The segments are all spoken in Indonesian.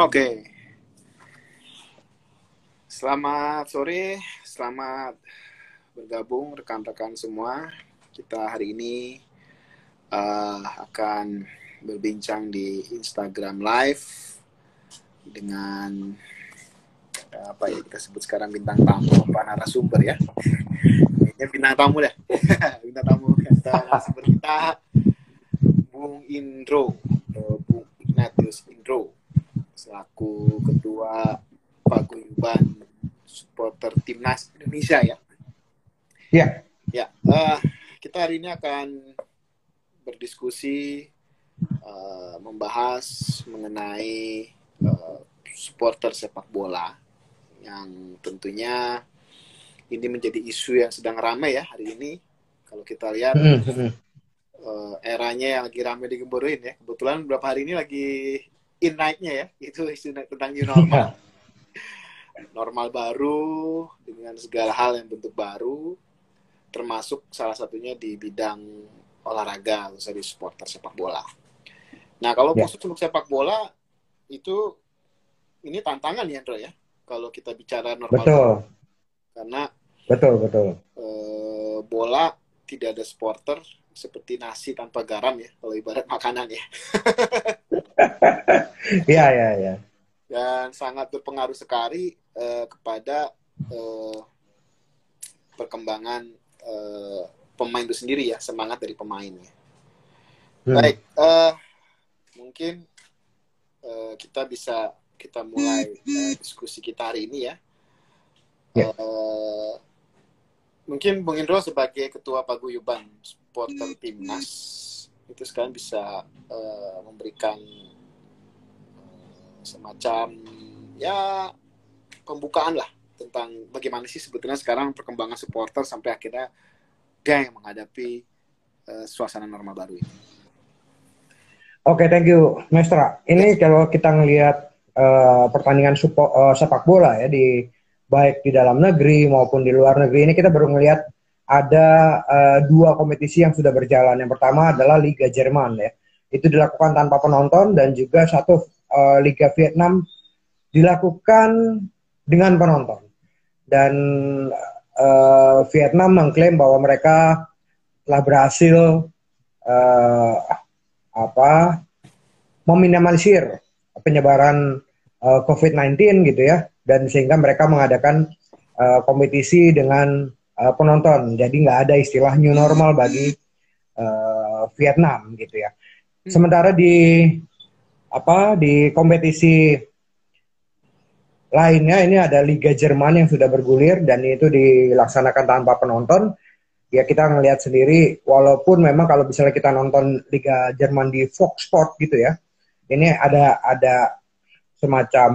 Oke. Selamat sore, selamat bergabung rekan-rekan semua. Kita hari ini uh, akan berbincang di Instagram Live dengan uh, apa ya kita sebut sekarang bintang tamu apa narasumber ya. Ini bintang tamu deh. bintang tamu kita narasumber kita Bung Indro, selaku ketua paguyuban supporter timnas Indonesia ya. Iya. Ya, uh, kita hari ini akan berdiskusi uh, membahas mengenai uh, supporter sepak bola yang tentunya ini menjadi isu yang sedang ramai ya hari ini. Kalau kita lihat uh, eranya yang lagi ramai digemburuin ya. Kebetulan beberapa hari ini lagi in night-nya ya, itu isu tentang new normal. normal baru dengan segala hal yang bentuk baru, termasuk salah satunya di bidang olahraga, khususnya di supporter sepak bola. Nah, kalau ya. khusus untuk sepak bola itu ini tantangan ya, Andro ya. Kalau kita bicara normal, betul. karena betul betul. E, bola tidak ada supporter seperti nasi tanpa garam ya, kalau ibarat makanan ya. Iya iya iya. Dan sangat berpengaruh sekali uh, kepada uh, perkembangan uh, pemain itu sendiri ya, semangat dari pemainnya. Hmm. Baik, uh, mungkin uh, kita bisa kita mulai uh, diskusi kita hari ini ya. Yeah. Ya. Uh, mungkin Bung Indro sebagai ketua paguyuban supporter timnas itu sekarang bisa uh, memberikan semacam ya pembukaan lah tentang bagaimana sih sebetulnya sekarang perkembangan supporter sampai akhirnya gang menghadapi uh, suasana normal baru ini. Oke, okay, thank you, Mestra. Ini kalau kita ngelihat uh, pertandingan supo, uh, sepak bola ya di baik di dalam negeri maupun di luar negeri ini kita baru ngelihat ada uh, dua kompetisi yang sudah berjalan. Yang pertama adalah Liga Jerman ya. Itu dilakukan tanpa penonton dan juga satu uh, Liga Vietnam dilakukan dengan penonton. Dan uh, Vietnam mengklaim bahwa mereka telah berhasil uh, apa meminimalisir penyebaran uh, COVID-19 gitu ya, dan sehingga mereka mengadakan uh, kompetisi dengan uh, penonton. Jadi nggak ada istilah new normal bagi uh, Vietnam gitu ya. Hmm. Sementara di apa di kompetisi lainnya ini ada Liga Jerman yang sudah bergulir dan itu dilaksanakan tanpa penonton. Ya kita ngelihat sendiri walaupun memang kalau misalnya kita nonton Liga Jerman di Fox Sport gitu ya. Ini ada ada semacam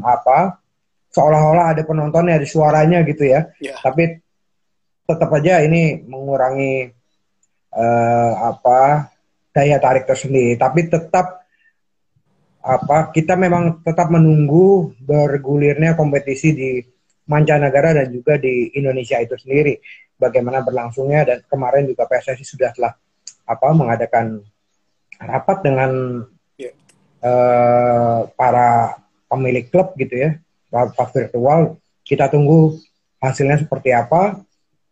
apa seolah-olah ada penontonnya ada suaranya gitu ya. Yeah. Tapi tetap aja ini mengurangi uh, apa daya tarik tersendiri. Tapi tetap apa kita memang tetap menunggu bergulirnya kompetisi di mancanegara dan juga di Indonesia itu sendiri bagaimana berlangsungnya dan kemarin juga PSSI sudah telah apa mengadakan rapat dengan yeah. Ya. uh, para pemilik klub gitu ya rapat virtual kita tunggu hasilnya seperti apa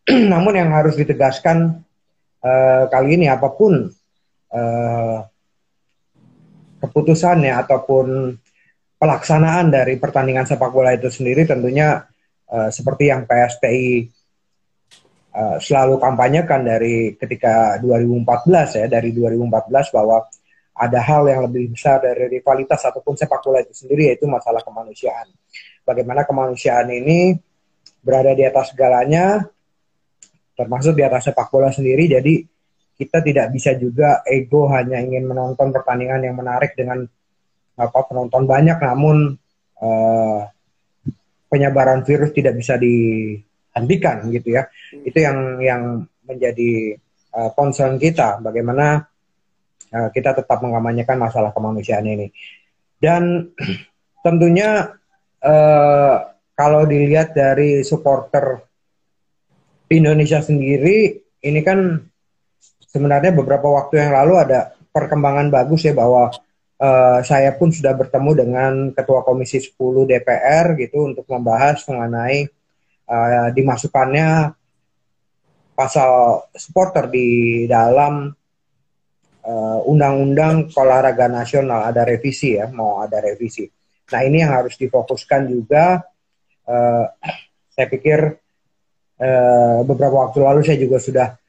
namun yang harus ditegaskan uh, kali ini apa pun uh, keputusannya ataupun pelaksanaan dari pertandingan sepak bola itu sendiri tentunya uh, seperti yang PSPI uh, eh, selalu kampanyekan dari ketika 2014 ya dari 2014 bahwa ada hal yang lebih besar dari rivalitas ataupun sepak bola itu sendiri yaitu masalah kemanusiaan. Bagaimana kemanusiaan ini berada di atas segalanya termasuk di atas sepak bola sendiri jadi kita tidak bisa juga ego hanya ingin menonton pertandingan yang menarik dengan apa penonton banyak. Namun uh, penyebaran virus tidak bisa dihentikan gitu ya. Hmm. itu yang yang menjadi uh, concern kita. Bagaimana uh, kita tetap mengamanyakan masalah kemanusiaan ini. Dan tentunya uh, kalau dilihat dari supporter Indonesia sendiri ini kan sebenarnya beberapa waktu yang lalu ada perkembangan bagus ya bahwa uh, saya pun sudah bertemu dengan Ketua Komisi 10 DPR gitu untuk membahas mengenai uh, dimasukkannya pasal supporter di dalam undang-undang uh, olahraga nasional ada revisi ya mau ada revisi. Nah ini yang harus difokuskan juga. Uh, saya pikir uh, beberapa waktu lalu saya juga sudah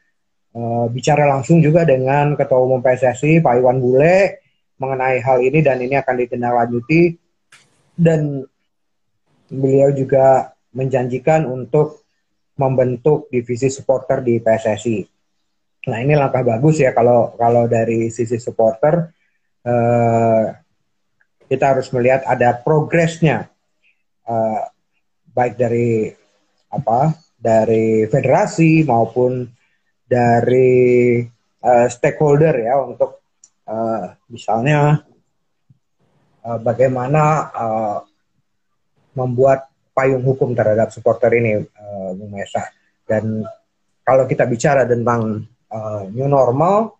uh, bicara langsung juga dengan Ketua Umum PSSI Pak Iwan Bule mengenai hal ini dan ini akan ditindaklanjuti. Dan beliau juga menjanjikan untuk membentuk divisi supporter di PSSI. Nah ini langkah bagus ya kalau kalau dari sisi supporter. Eh, kita harus melihat ada progresnya. Eh, baik dari apa dari federasi maupun dari uh, stakeholder ya untuk uh, misalnya uh, bagaimana uh, membuat payung hukum terhadap supporter ini, uh, Bung Mesa. Dan kalau kita bicara tentang uh, new normal,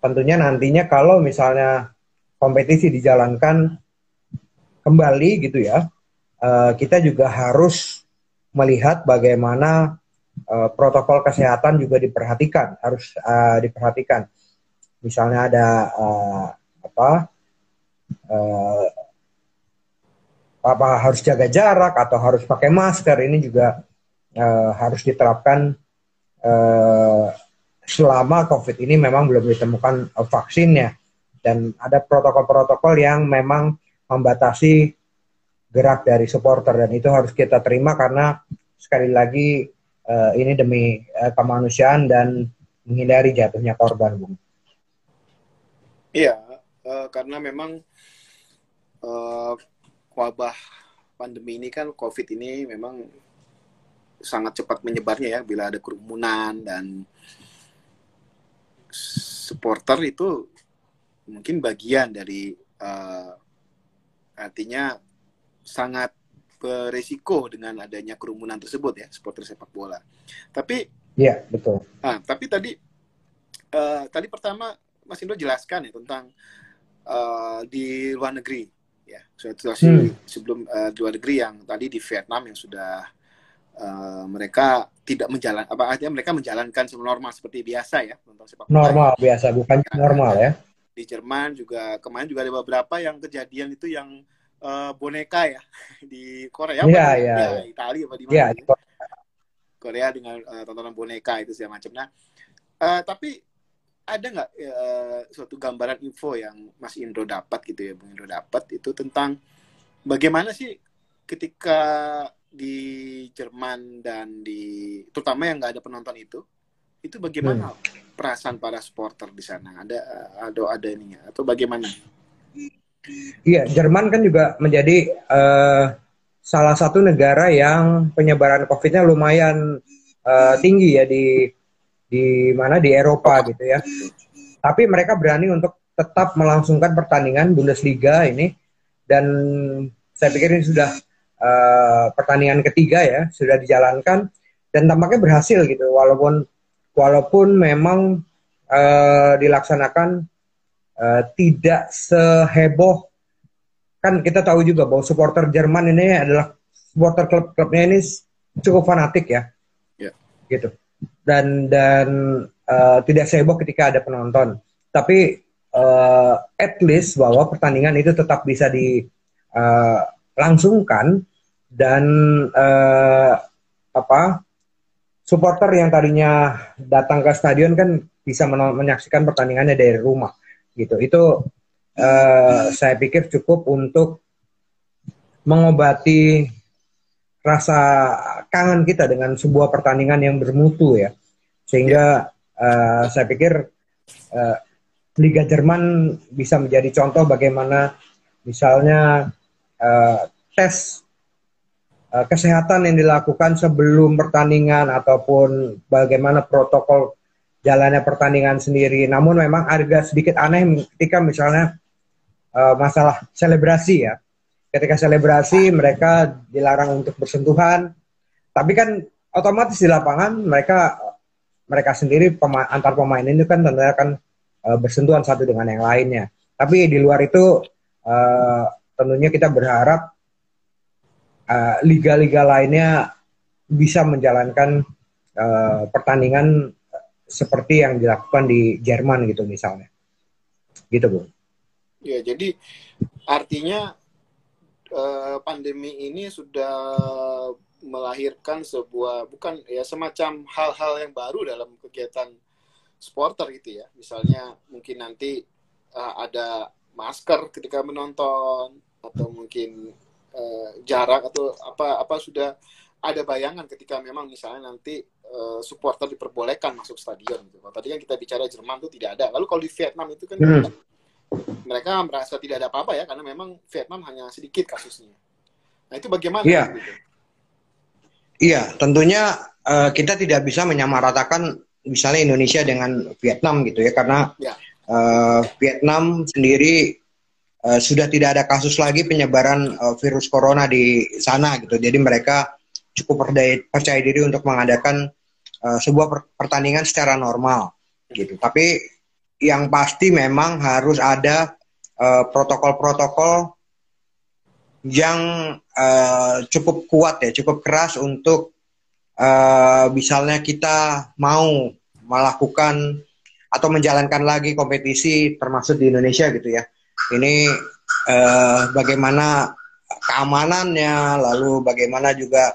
tentunya nantinya kalau misalnya kompetisi dijalankan kembali gitu ya, uh, kita juga harus melihat bagaimana uh, protokol kesehatan juga diperhatikan, harus uh, diperhatikan. Misalnya ada uh, apa uh, apa harus jaga jarak atau harus pakai masker ini juga uh, harus diterapkan uh, selama COVID ini memang belum ditemukan uh, vaksinnya. Dan ada protokol-protokol yang memang membatasi gerak dari supporter dan itu harus kita terima karena sekali lagi uh, ini demi uh, kemanusiaan dan menghindari jatuhnya korban, Bung. Iya, uh, karena memang uh, wabah pandemi ini kan COVID ini memang sangat cepat menyebarnya ya bila ada kerumunan dan supporter itu mungkin bagian dari uh, artinya sangat beresiko dengan adanya kerumunan tersebut ya supporter sepak bola. Tapi Iya betul. Ah, tapi tadi uh, tadi pertama Mas Indro jelaskan ya tentang uh, di luar negeri ya situasi hmm. sebelum uh, di luar negeri yang tadi di Vietnam yang sudah uh, mereka tidak menjalan apa artinya mereka menjalankan normal seperti biasa ya tentang sepak bola. Normal biasa bukan ya, normal ya. Di Jerman juga kemarin juga ada beberapa yang kejadian itu yang uh, boneka ya di Korea yeah, yeah. ya iya. Italia apa di mana? Yeah, ya? Korea dengan uh, tontonan boneka itu segala macam. Nah, uh, tapi ada nggak uh, suatu gambaran info yang Mas Indro dapat gitu ya, Bung Indro dapat itu tentang bagaimana sih ketika di Jerman dan di terutama yang nggak ada penonton itu, itu bagaimana hmm. perasaan para supporter di sana? Ada ada ada ininya atau bagaimana? Iya, Jerman kan juga menjadi uh, salah satu negara yang penyebaran COVID-nya lumayan uh, tinggi ya di di mana di Eropa gitu ya. Tapi mereka berani untuk tetap melangsungkan pertandingan Bundesliga ini dan saya pikir ini sudah uh, pertandingan ketiga ya sudah dijalankan dan tampaknya berhasil gitu walaupun walaupun memang uh, dilaksanakan uh, tidak seheboh kan kita tahu juga bahwa supporter Jerman ini adalah supporter klub-klubnya ini cukup fanatik ya, yeah. gitu dan dan uh, tidak seboh ketika ada penonton. Tapi uh, at least bahwa pertandingan itu tetap bisa dilangsungkan eh, uh, dan uh, apa supporter yang tadinya datang ke stadion kan bisa menyaksikan pertandingannya dari rumah gitu. Itu uh, saya pikir cukup untuk mengobati rasa kangen kita dengan sebuah pertandingan yang bermutu ya sehingga uh, saya pikir uh, Liga Jerman bisa menjadi contoh bagaimana misalnya uh, tes kesehatan yang dilakukan sebelum pertandingan ataupun bagaimana protokol jalannya pertandingan sendiri. Namun memang agak sedikit aneh ketika misalnya uh, masalah selebrasi ya. Ketika selebrasi mereka dilarang untuk bersentuhan. Tapi kan otomatis di lapangan mereka mereka sendiri pema antar pemain ini kan tentunya kan uh, bersentuhan satu dengan yang lainnya. Tapi di luar itu uh, tentunya kita berharap liga-liga uh, lainnya bisa menjalankan uh, pertandingan seperti yang dilakukan di Jerman gitu misalnya. Gitu, Bu. Ya, jadi artinya uh, pandemi ini sudah melahirkan sebuah bukan ya semacam hal-hal yang baru dalam kegiatan supporter gitu ya. Misalnya mungkin nanti uh, ada masker ketika menonton atau mungkin uh, jarak atau apa apa sudah ada bayangan ketika memang misalnya nanti uh, supporter diperbolehkan masuk stadion gitu. Kalau tadi kan kita bicara Jerman itu tidak ada. Lalu kalau di Vietnam itu kan hmm. mereka merasa tidak ada apa-apa ya karena memang Vietnam hanya sedikit kasusnya. Nah itu bagaimana? Iya. Gitu? Iya, tentunya uh, kita tidak bisa menyamaratakan misalnya Indonesia dengan Vietnam gitu ya karena ya. Uh, Vietnam sendiri uh, sudah tidak ada kasus lagi penyebaran uh, virus corona di sana gitu. Jadi mereka cukup percaya, percaya diri untuk mengadakan uh, sebuah pertandingan secara normal gitu. Tapi yang pasti memang harus ada eh, protokol-protokol uh, yang uh, cukup kuat ya, cukup keras untuk uh, misalnya kita mau melakukan atau menjalankan lagi kompetisi termasuk di Indonesia gitu ya. Ini uh, bagaimana keamanannya, lalu bagaimana juga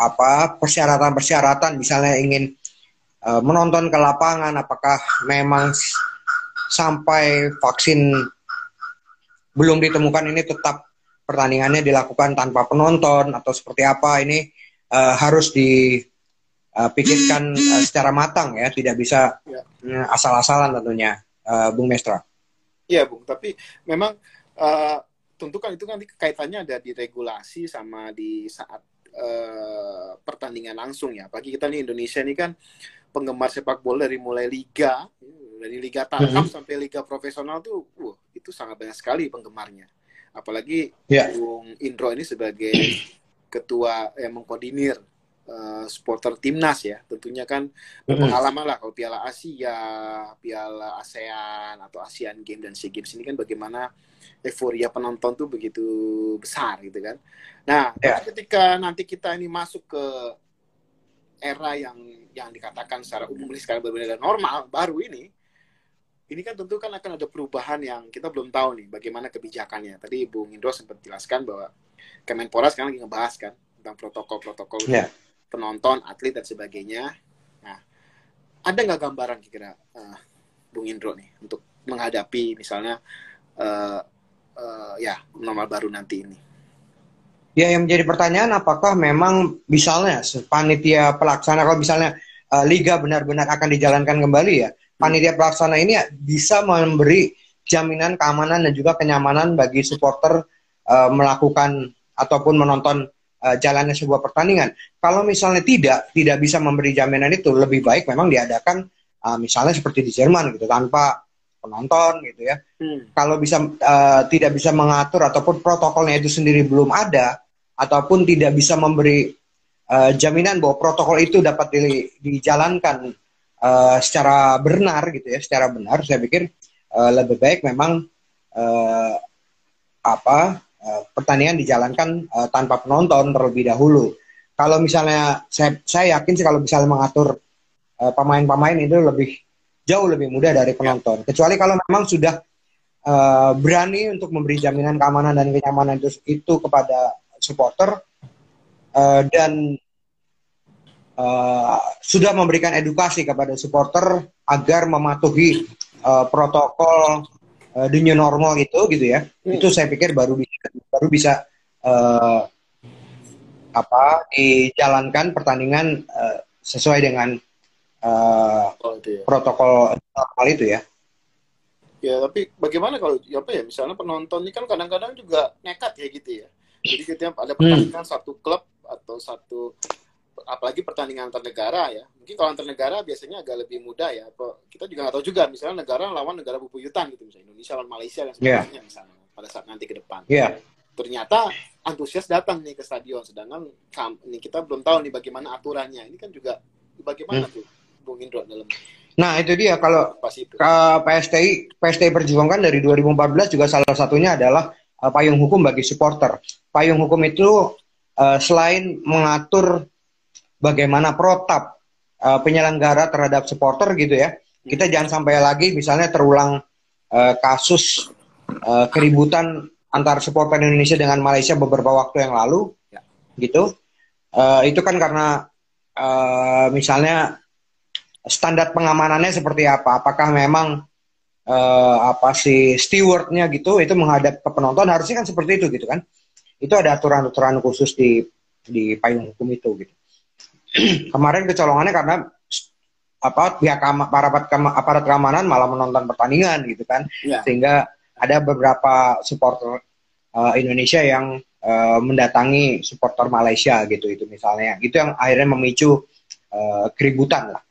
apa persyaratan-persyaratan misalnya ingin uh, menonton ke lapangan apakah memang sampai vaksin belum ditemukan ini tetap pertandingannya dilakukan tanpa penonton atau seperti apa ini uh, harus dipikirkan uh, secara matang ya tidak bisa ya. asal-asalan tentunya uh, Bung Mestra. Iya Bung tapi memang uh, tentu kan itu nanti kaitannya ada di regulasi sama di saat uh, pertandingan langsung ya. Bagi kita nih Indonesia ini kan penggemar sepak bola dari mulai liga dari liga tangkap mm-hmm. sampai liga profesional tuh, wah itu sangat banyak sekali penggemarnya. Apalagi yeah. Bung Indro ini sebagai ketua yang mengkoordinir uh, supporter timnas ya, tentunya kan berpengalaman lah kalau Piala Asia, Piala ASEAN atau ASEAN Games dan SEA Games ini kan bagaimana euforia penonton tuh begitu besar gitu kan. Nah, yeah. ketika nanti kita ini masuk ke era yang yang dikatakan secara umum ini sekarang berbeda normal baru ini, ini kan tentu kan akan ada perubahan yang kita belum tahu nih bagaimana kebijakannya. Tadi Bung Indro sempat jelaskan bahwa Kemenpora sekarang lagi ngebahas kan tentang protokol-protokol yeah. Penonton, atlet dan sebagainya. Nah, ada nggak gambaran kira-kira uh, Bung Indro nih untuk menghadapi misalnya uh, uh, ya normal baru nanti ini. Ya yang menjadi pertanyaan apakah memang misalnya panitia pelaksana kalau misalnya uh, liga benar-benar akan dijalankan kembali ya panitia pelaksana ini bisa memberi jaminan keamanan dan juga kenyamanan bagi supporter uh, melakukan ataupun menonton uh, jalannya sebuah pertandingan. Kalau misalnya tidak tidak bisa memberi jaminan itu lebih baik memang diadakan uh, misalnya seperti di Jerman gitu tanpa penonton gitu ya. Hmm. Kalau bisa uh, tidak bisa mengatur ataupun protokolnya itu sendiri belum ada ataupun tidak bisa memberi uh, jaminan bahwa protokol itu dapat di, dijalankan uh, secara benar gitu ya, secara benar saya pikir uh, lebih baik memang uh, apa uh, pertandingan dijalankan uh, tanpa penonton terlebih dahulu. Kalau misalnya saya saya yakin sih kalau misalnya mengatur pemain-pemain uh, itu lebih jauh lebih mudah dari penonton. Kecuali kalau memang sudah uh, berani untuk memberi jaminan keamanan dan kenyamanan itu, itu kepada supporter uh, dan uh, sudah memberikan edukasi kepada supporter agar mematuhi uh, protokol uh, the new normal itu gitu ya. Hmm. Itu saya pikir baru bisa baru bisa uh, apa dijalankan pertandingan uh, sesuai dengan uh, oh, itu ya. protokol normal itu ya. Ya, tapi bagaimana kalau ya apa ya misalnya penonton ini kan kadang-kadang juga nekat ya gitu ya. Jadi ketika ada pertandingan hmm. satu klub atau satu apalagi pertandingan antar negara ya. Mungkin kalau antar negara biasanya agak lebih mudah ya. Kita juga nggak tahu juga misalnya negara lawan negara bubuyutan gitu misalnya Indonesia lawan Malaysia dan iya. sebagainya yeah. misalnya pada saat nanti ke depan. Yeah. Ternyata antusias datang nih ke stadion sedangkan ini kita belum tahu nih bagaimana aturannya. Ini kan juga bagaimana hmm. tuh Bung Indro dalam Nah itu dia kalau itu. ke PSTI PSTI perjuangkan dari 2014 juga salah satunya adalah uh, payung hukum bagi supporter. Payung hukum itu uh, selain mengatur bagaimana protap uh, penyelenggara terhadap supporter gitu ya, kita jangan sampai lagi misalnya terulang uh, kasus uh, keributan antar supporter Indonesia dengan Malaysia beberapa waktu yang lalu, ya. gitu. Uh, itu kan karena uh, misalnya standar pengamanannya seperti apa? Apakah memang uh, apa si stewardnya gitu itu menghadap ke penonton harusnya kan seperti itu gitu kan? Itu ada aturan-aturan khusus di di payung hukum itu gitu. Kemarin kecolongannya karena apa pihak para aparat keamanan malah menonton pertandingan gitu kan, ya. sehingga ada beberapa supporter uh, Indonesia yang uh, mendatangi supporter Malaysia gitu itu misalnya, itu yang akhirnya memicu uh, keributan lah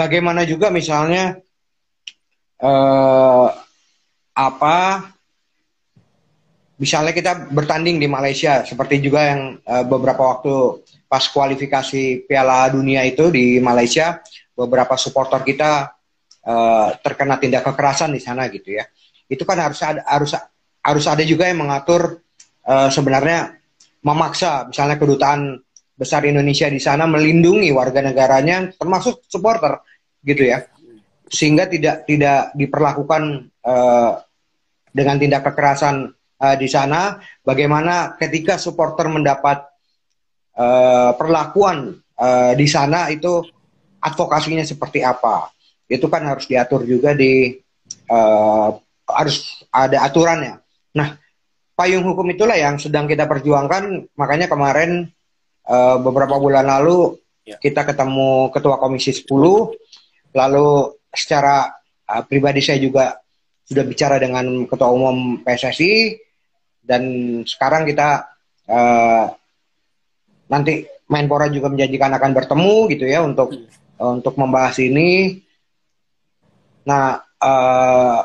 bagaimana juga misalnya uh, apa misalnya kita bertanding di Malaysia seperti juga yang uh, beberapa waktu pas kualifikasi Piala Dunia itu di Malaysia beberapa supporter kita uh, terkena tindak kekerasan di sana gitu ya. Itu kan harus ada harus harus ada juga yang mengatur uh, sebenarnya memaksa misalnya kedutaan besar Indonesia di sana melindungi warga negaranya termasuk supporter gitu ya. Sehingga tidak tidak diperlakukan uh, dengan tindak kekerasan uh, di sana. Bagaimana ketika supporter mendapat uh, perlakuan uh, di sana itu advokasinya seperti apa. Itu kan harus diatur juga di uh, harus ada aturannya. Nah payung hukum itulah yang sedang kita perjuangkan. Makanya kemarin uh, beberapa bulan lalu ya. kita ketemu ketua komisi 10 lalu secara uh, pribadi saya juga sudah bicara dengan ketua umum PSSI dan sekarang kita uh, nanti Menpora juga menjanjikan akan bertemu gitu ya untuk hmm. untuk membahas ini. Nah, uh,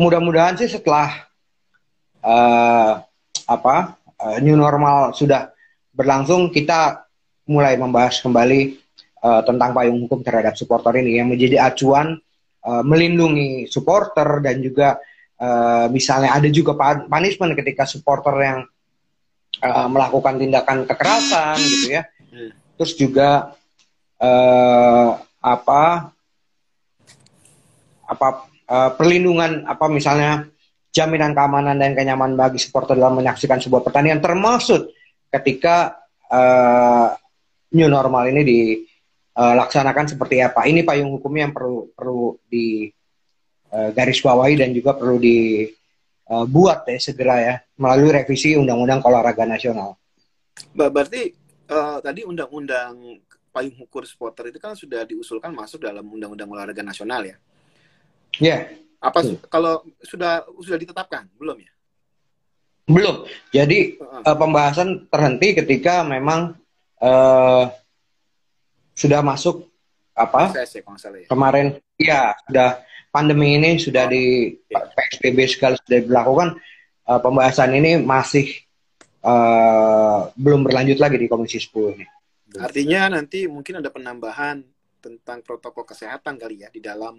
mudah-mudahan sih setelah uh, apa uh, new normal sudah berlangsung kita mulai membahas kembali uh, tentang payung hukum terhadap supporter ini yang menjadi acuan uh, melindungi supporter dan juga uh, misalnya ada juga punishment ketika supporter yang uh, melakukan tindakan kekerasan gitu ya. Hmm. Terus juga uh, apa apa uh, perlindungan apa misalnya jaminan keamanan dan kenyamanan bagi supporter dalam menyaksikan sebuah pertandingan termasuk ketika uh, new normal ini dilaksanakan uh, seperti apa. Ini payung hukumnya yang perlu perlu di uh, garis bawahi dan juga perlu dibuat uh, ya segera ya melalui revisi Undang-Undang Olahraga Nasional. Berarti uh, tadi Undang-Undang payung hukum supporter itu kan sudah diusulkan masuk dalam Undang-Undang Olahraga Nasional ya? Iya. Yeah. Apa hmm. kalau sudah sudah ditetapkan belum ya? Belum. Jadi uh, pembahasan terhenti ketika memang uh, sudah masuk apa? ya, ya. Kemarin ya sudah pandemi ini sudah oh, di ya. PSBB sekali sudah dilakukan uh, pembahasan ini masih uh, belum berlanjut lagi di Komisi 10 ini. Artinya nanti mungkin ada penambahan tentang protokol kesehatan kali ya di dalam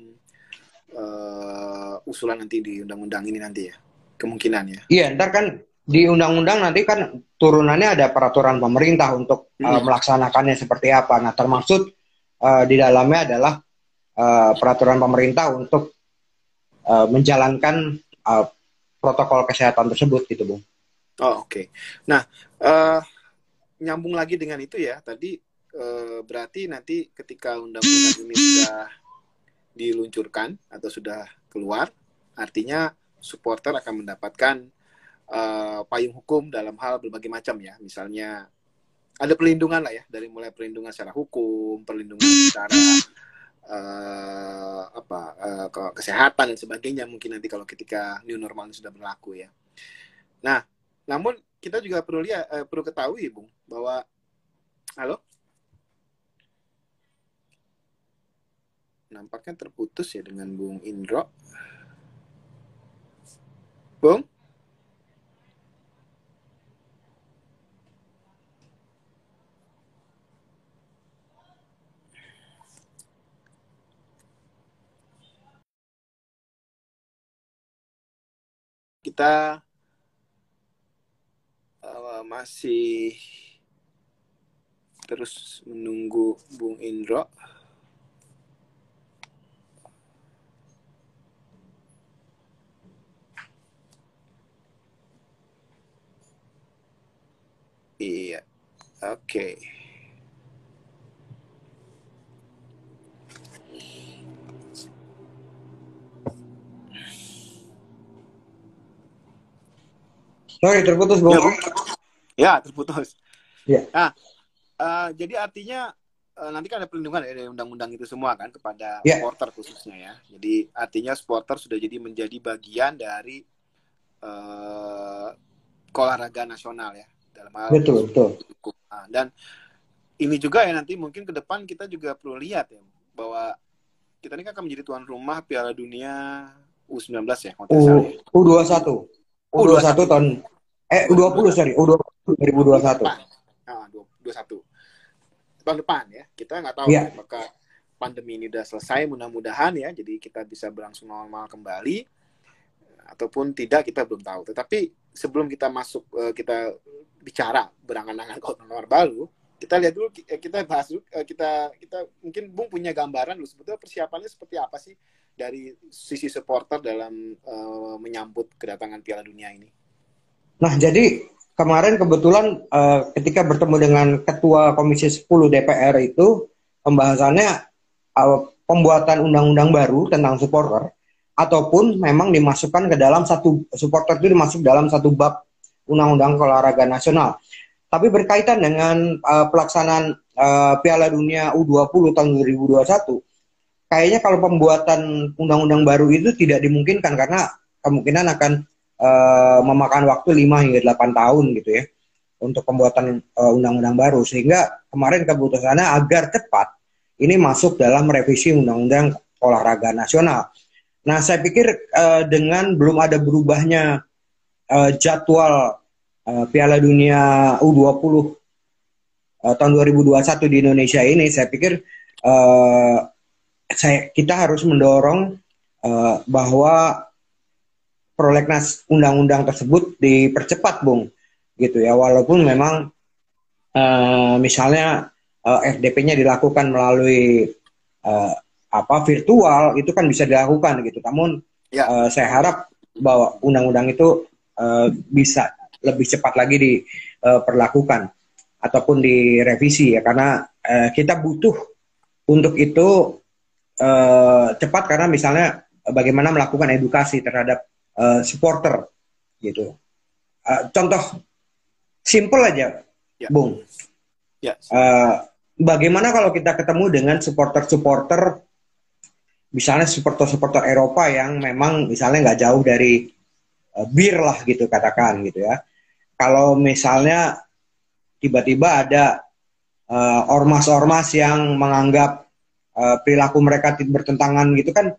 uh, usulan nanti di undang-undang ini nanti ya kemungkinan ya. Iya, ntar kan di undang-undang nanti kan turunannya ada peraturan pemerintah untuk hmm. uh, melaksanakannya seperti apa. Nah, termasuk uh, di dalamnya adalah uh, peraturan pemerintah untuk uh, menjalankan uh, protokol kesehatan tersebut gitu, Bung. Oh, oke. Okay. Nah, uh, nyambung lagi dengan itu ya, tadi uh, berarti nanti ketika undang-undang ini sudah diluncurkan atau sudah keluar, artinya supporter akan mendapatkan uh, payung hukum dalam hal berbagai macam ya, misalnya ada perlindungan lah ya dari mulai perlindungan secara hukum, perlindungan secara uh, apa uh, kesehatan dan sebagainya mungkin nanti kalau ketika new normal sudah berlaku ya. Nah, namun kita juga perlu lihat uh, perlu ketahui Bung bahwa halo nampaknya terputus ya dengan Bung Indro. Bung? Kita uh, masih terus menunggu Bung Indro. Iya, oke. Okay. Sorry, terputus, Bung. Ya, ya terputus. Ya. Nah, uh, jadi artinya uh, nanti kan ada perlindungan ya dari undang-undang itu semua kan kepada yeah. supporter khususnya ya. Jadi artinya supporter sudah jadi menjadi bagian dari uh, olahraga nasional ya dalam hal betul betul nah, dan ini juga ya nanti mungkin ke depan kita juga perlu lihat ya bahwa kita ini kan akan menjadi tuan rumah Piala Dunia U19 ya U, U21 U21 tahun eh U20 sorry. U20 2021 nah, 21 tahun depan ya. Kita nggak tahu yeah. apakah pandemi ini udah selesai mudah-mudahan ya. Jadi kita bisa berlangsung normal kembali ataupun tidak kita belum tahu. Tetapi sebelum kita masuk uh, kita bicara berangan-angan kota nomor baru kita lihat dulu eh, kita bahas dulu uh, kita kita mungkin Bung punya gambaran dulu sebetulnya persiapannya seperti apa sih dari sisi supporter dalam uh, menyambut kedatangan Piala Dunia ini. Nah, jadi kemarin kebetulan uh, ketika bertemu dengan Ketua Komisi 10 DPR itu pembahasannya uh, pembuatan undang-undang baru tentang supporter ataupun memang dimasukkan ke dalam satu supporter itu dimasuk dalam satu bab undang-undang olahraga nasional. Tapi berkaitan dengan uh, pelaksanaan uh, Piala Dunia U20 tahun 2021, kayaknya kalau pembuatan undang-undang baru itu tidak dimungkinkan karena kemungkinan akan uh, memakan waktu 5 hingga 8 tahun gitu ya untuk pembuatan undang-undang uh, baru. Sehingga kemarin keputusannya agar cepat ini masuk dalam revisi undang-undang olahraga nasional. Nah, saya pikir uh, dengan belum ada berubahnya uh, jadwal uh, Piala Dunia U20 uh, tahun 2021 di Indonesia ini, saya pikir uh, saya kita harus mendorong uh, bahwa prolegnas undang-undang tersebut dipercepat, Bung. Gitu ya, walaupun memang uh, misalnya uh, FDP-nya dilakukan melalui uh, apa virtual itu kan bisa dilakukan gitu. Namun ya. uh, saya harap bahwa undang-undang itu uh, bisa lebih cepat lagi diperlakukan uh, ataupun direvisi ya karena uh, kita butuh untuk itu uh, cepat karena misalnya bagaimana melakukan edukasi terhadap uh, supporter gitu. Uh, contoh simple aja, ya. Bung. Ya. Uh, bagaimana kalau kita ketemu dengan supporter-supporter misalnya supporter-supporter Eropa yang memang misalnya nggak jauh dari uh, bir lah gitu katakan gitu ya. Kalau misalnya tiba-tiba ada uh, ormas-ormas yang menganggap uh, perilaku mereka bertentangan gitu kan,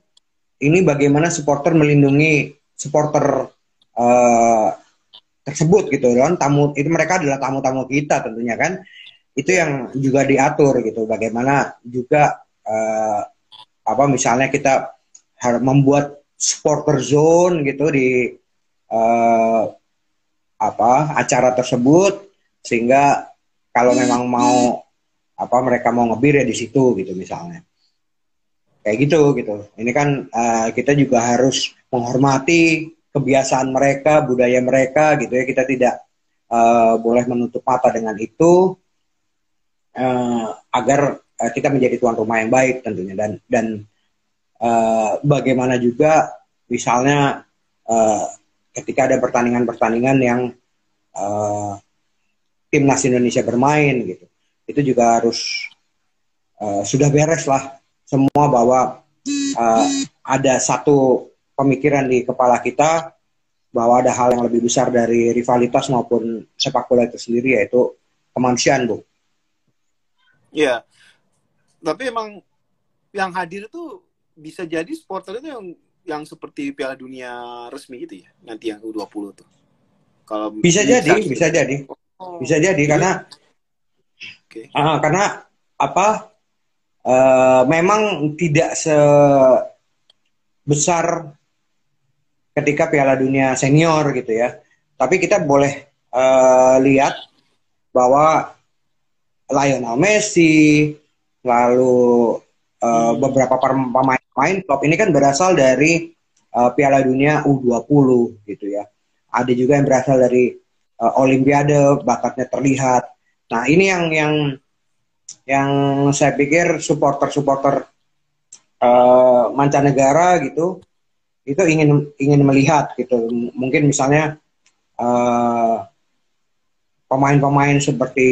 ini bagaimana supporter melindungi supporter uh, tersebut gitu. Kan tamu itu mereka adalah tamu-tamu kita tentunya kan. Itu yang juga diatur gitu. Bagaimana juga uh, apa misalnya kita harus membuat supporter zone gitu di uh, apa acara tersebut. Sehingga kalau memang mau apa mereka mau ngebir ya di situ gitu misalnya kayak gitu gitu. Ini kan uh, kita juga harus menghormati kebiasaan mereka budaya mereka gitu ya. Kita tidak uh, boleh menutup mata dengan itu uh, agar uh, kita menjadi tuan rumah yang baik tentunya. Dan dan uh, bagaimana juga misalnya uh, ketika ada pertandingan-pertandingan yang uh, timnas Indonesia bermain gitu. Itu juga harus uh, sudah beres lah semua bahwa uh, ada satu pemikiran di kepala kita bahwa ada hal yang lebih besar dari rivalitas maupun sepak bola itu sendiri yaitu kemanusiaan bu. Iya, tapi emang yang hadir itu bisa jadi supporter itu yang yang seperti Piala Dunia resmi itu ya nanti yang U20 tuh. Kalau bisa jadi, bisa, jadi. Oh. Bisa jadi karena okay. uh, karena apa? Uh, memang tidak sebesar ketika Piala Dunia senior gitu ya. Tapi kita boleh uh, lihat bahwa Lionel Messi, lalu uh, beberapa pemain-pemain klub ini kan berasal dari uh, Piala Dunia U20 gitu ya. Ada juga yang berasal dari uh, Olimpiade, bakatnya terlihat. Nah ini yang yang yang saya pikir supporter-supporter uh, mancanegara gitu itu ingin ingin melihat gitu. Mungkin misalnya pemain pemain-pemain seperti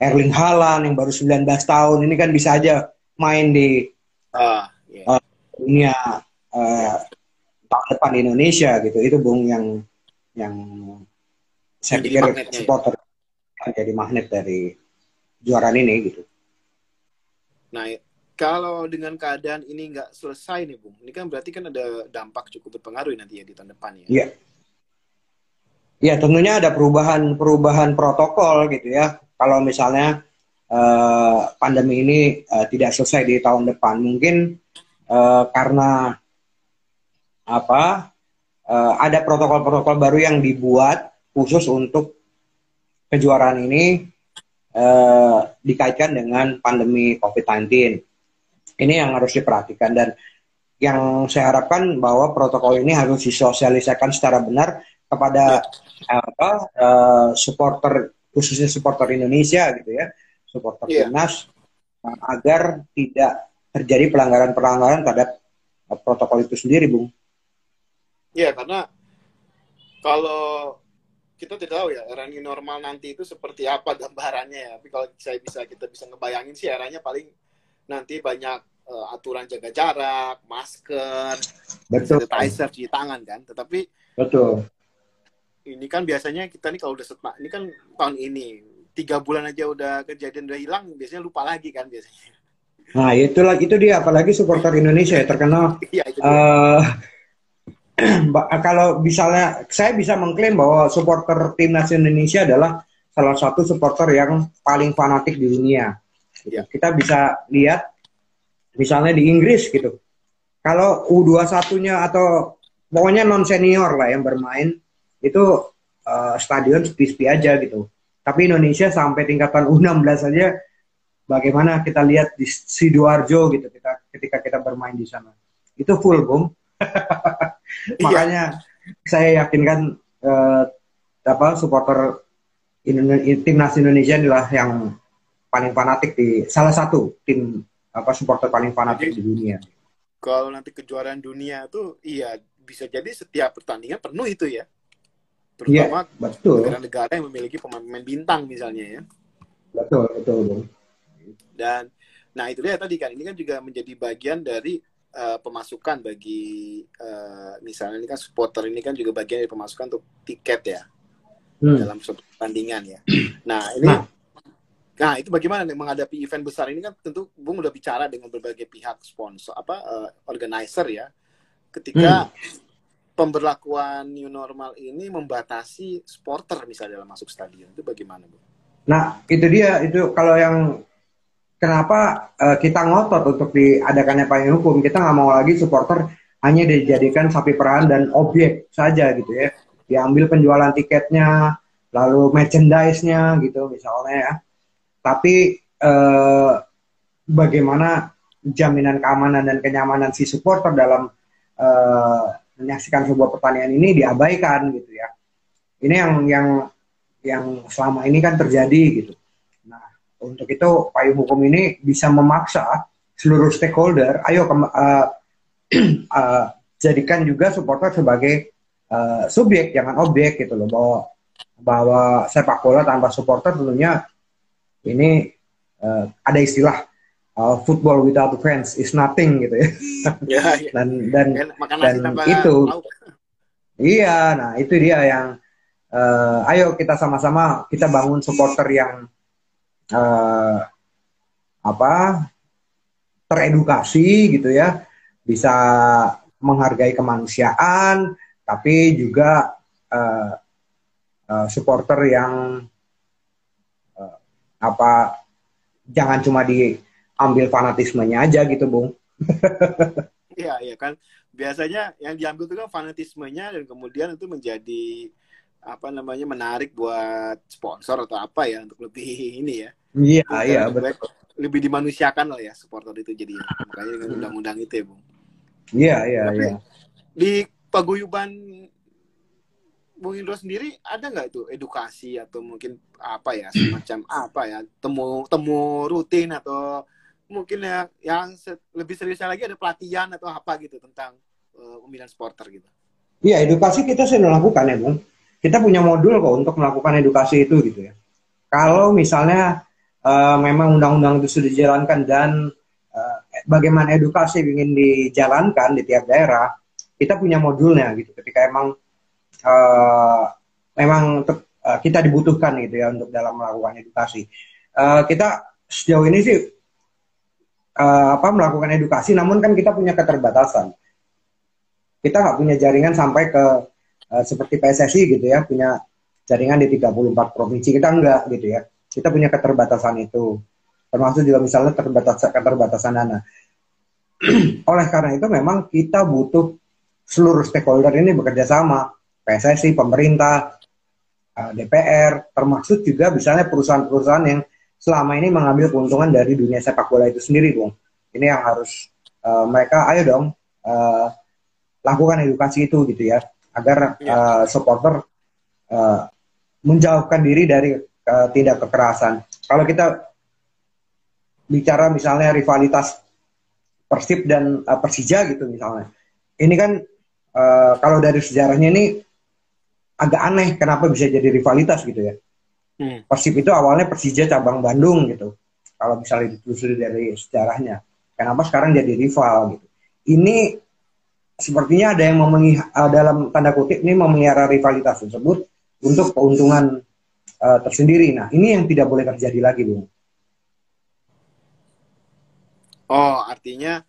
Erling Haaland yang baru 19 tahun ini kan bisa aja main di uh, yeah. uh, dunia uh, tahun depan di Indonesia gitu itu bung yang yang saya jadi pikir ya? supporter ya. jadi magnet dari juara ini gitu. Nah kalau dengan keadaan ini nggak selesai nih bung, ini kan berarti kan ada dampak cukup berpengaruh nanti ya di tahun depan ya. Iya. Ya tentunya ada perubahan perubahan protokol gitu ya. Kalau misalnya uh, pandemi ini uh, tidak selesai di tahun depan. Mungkin uh, karena apa? Uh, ada protokol-protokol baru yang dibuat khusus untuk kejuaraan ini uh, dikaitkan dengan pandemi COVID-19. Ini yang harus diperhatikan dan yang saya harapkan bahwa protokol ini harus disosialisasikan secara benar kepada ya. apa uh, supporter khususnya supporter Indonesia gitu ya supporter yeah. timnas uh, agar tidak terjadi pelanggaran-pelanggaran terhadap protokol itu sendiri, Bung. Iya, yeah, karena kalau kita tidak tahu ya era new normal nanti itu seperti apa gambarannya ya. Tapi kalau saya bisa kita bisa ngebayangin sih eranya paling nanti banyak uh, aturan jaga jarak, masker, sanitizer, cuci tangan kan. Tetapi betul. Ini kan biasanya kita nih kalau udah setak, ini kan tahun ini tiga bulan aja udah kejadian udah hilang biasanya lupa lagi kan biasanya nah itulah itu dia apalagi supporter Indonesia ya terkenal ya, uh, kalau misalnya saya bisa mengklaim bahwa supporter timnas Indonesia adalah salah satu supporter yang paling fanatik di dunia ya. kita bisa lihat misalnya di Inggris gitu kalau U21-nya atau pokoknya non senior lah yang bermain itu uh, stadion sepi-sepi aja gitu tapi Indonesia sampai tingkatan U16 saja bagaimana kita lihat di Sidoarjo gitu kita ketika kita bermain di sana. Itu full, Bung. Iya. Makanya saya yakinkan eh, apa supporter timnas Indonesia adalah yang paling fanatik di salah satu tim apa supporter paling fanatik Jadi, di dunia. Kalau nanti kejuaraan dunia tuh iya bisa jadi setiap pertandingan penuh itu ya terutama yeah, negara-negara yang memiliki pemain-pemain bintang misalnya ya. Betul, betul, betul. Dan nah itu dia tadi kan ini kan juga menjadi bagian dari uh, pemasukan bagi uh, misalnya ini kan supporter ini kan juga bagian dari pemasukan untuk tiket ya hmm. dalam suatu pertandingan ya. Nah ini nah. nah itu bagaimana nih menghadapi event besar ini kan tentu Bung udah bicara dengan berbagai pihak sponsor apa uh, organizer ya ketika hmm pemberlakuan new normal ini membatasi supporter misalnya dalam masuk stadion itu bagaimana bu? Nah itu dia itu kalau yang kenapa uh, kita ngotot untuk diadakannya payung hukum kita nggak mau lagi supporter hanya dijadikan sapi peran dan objek saja gitu ya diambil penjualan tiketnya lalu merchandise-nya gitu misalnya ya tapi uh, bagaimana jaminan keamanan dan kenyamanan si supporter dalam uh, menyaksikan sebuah pertandingan ini diabaikan gitu ya. Ini yang yang yang selama ini kan terjadi gitu. Untuk itu payung hukum ini bisa memaksa seluruh stakeholder, ayo ke, uh, uh, jadikan juga supporter sebagai uh, subjek, jangan objek gitu loh. Bahwa bahwa sepak bola tanpa supporter tentunya ini uh, ada istilah uh, football without fans is nothing gitu ya. ya, ya. dan dan dan itu iya nah itu dia yang uh, ayo kita sama-sama kita bangun supporter yang uh, apa teredukasi gitu ya bisa menghargai kemanusiaan tapi juga uh, uh, supporter yang uh, apa jangan cuma di ambil fanatismenya aja gitu, Bung. Iya, iya kan. biasanya yang diambil itu kan fanatismenya dan kemudian itu menjadi apa namanya menarik buat sponsor atau apa ya untuk lebih ini ya. Iya, Untuk iya, baik- Lebih dimanusiakan lah ya supporter itu jadi makanya dengan Hmm. undang-undang itu ya, Bung. Iya, iya, iya. di paguyuban Bung Indro sendiri ada nggak itu edukasi atau mungkin apa ya semacam apa ya temu temu rutin atau mungkin ya yang se- lebih seriusnya lagi ada pelatihan atau apa gitu tentang eh, pemilihan supporter gitu. Iya, edukasi kita sudah lakukan ya, Bung. Kita punya modul kok untuk melakukan edukasi itu gitu ya. Kalau misalnya eh, memang undang-undang itu sudah dijalankan dan eh, bagaimana edukasi ingin dijalankan di tiap daerah, kita punya modulnya gitu. Ketika emang eh, memang te- eh, kita dibutuhkan gitu ya untuk dalam melakukan edukasi. Eh, kita sejauh ini sih eh, apa melakukan edukasi, namun kan kita punya keterbatasan kita nggak punya jaringan sampai ke eh, seperti PSSI gitu ya punya jaringan di 34 provinsi kita enggak gitu ya. Kita punya keterbatasan itu. Termasuk juga misalnya terbatas keterbatasan dana. Oleh karena itu memang kita butuh seluruh stakeholder ini bekerja sama. PSSI pemerintah eh, DPR termasuk juga misalnya perusahaan-perusahaan yang selama ini mengambil keuntungan dari dunia sepak bola itu sendiri bung. Ini yang harus eh, mereka ayo dong eh, lakukan edukasi itu gitu ya agar Iya. uh, supporter uh, menjauhkan diri dari uh, tindak kekerasan. Kalau kita bicara misalnya rivalitas Persib dan uh, Persija gitu misalnya, ini kan uh, kalau dari sejarahnya ini agak aneh kenapa bisa jadi rivalitas gitu ya. Hmm. Persib itu awalnya Persija cabang Bandung gitu. Kalau misalnya ditelusuri dari sejarahnya, kenapa sekarang jadi rival gitu. Ini sepertinya ada yang memengi, uh, dalam tanda kutip ini memelihara rivalitas tersebut untuk keuntungan uh, tersendiri. Nah, ini yang tidak boleh terjadi lagi, Bung. Oh, artinya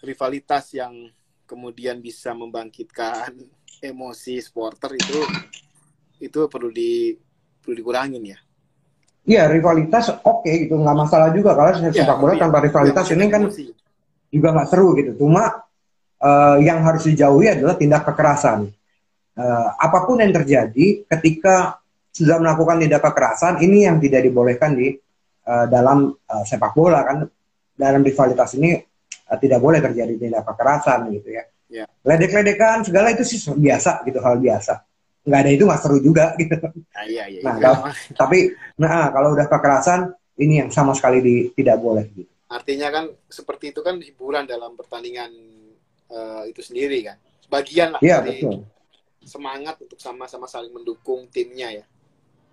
rivalitas yang kemudian bisa membangkitkan emosi supporter itu itu perlu di perlu dikurangin ya. Iya, rivalitas oke gitu, nggak masalah juga Ya, sepak bola tapi tanpa rivalitas yang ini kan emosi. juga nggak seru gitu. Cuma eh, yang harus dijauhi adalah tindak kekerasan. Eh, apa pun yang terjadi ketika sudah melakukan tindak kekerasan, ini yang tidak dibolehkan di eh, dalam eh, sepak bola kan. Dalam rivalitas ini eh, tidak boleh terjadi tindak kekerasan gitu ya. Ya. Ledek-ledekan segala itu sih biasa gitu hal biasa. Nggak ada itu nggak seru juga gitu. Ah, iya iya. Nah, iya. kalau- Tapi nah kalau udah kekerasan ini yang sama sekali di- tidak boleh gitu. Artinya kan seperti itu kan hiburan dalam pertandingan eh, itu sendiri kan. Sebagian lah Iya dari betul. semangat untuk sama-sama saling mendukung timnya ya.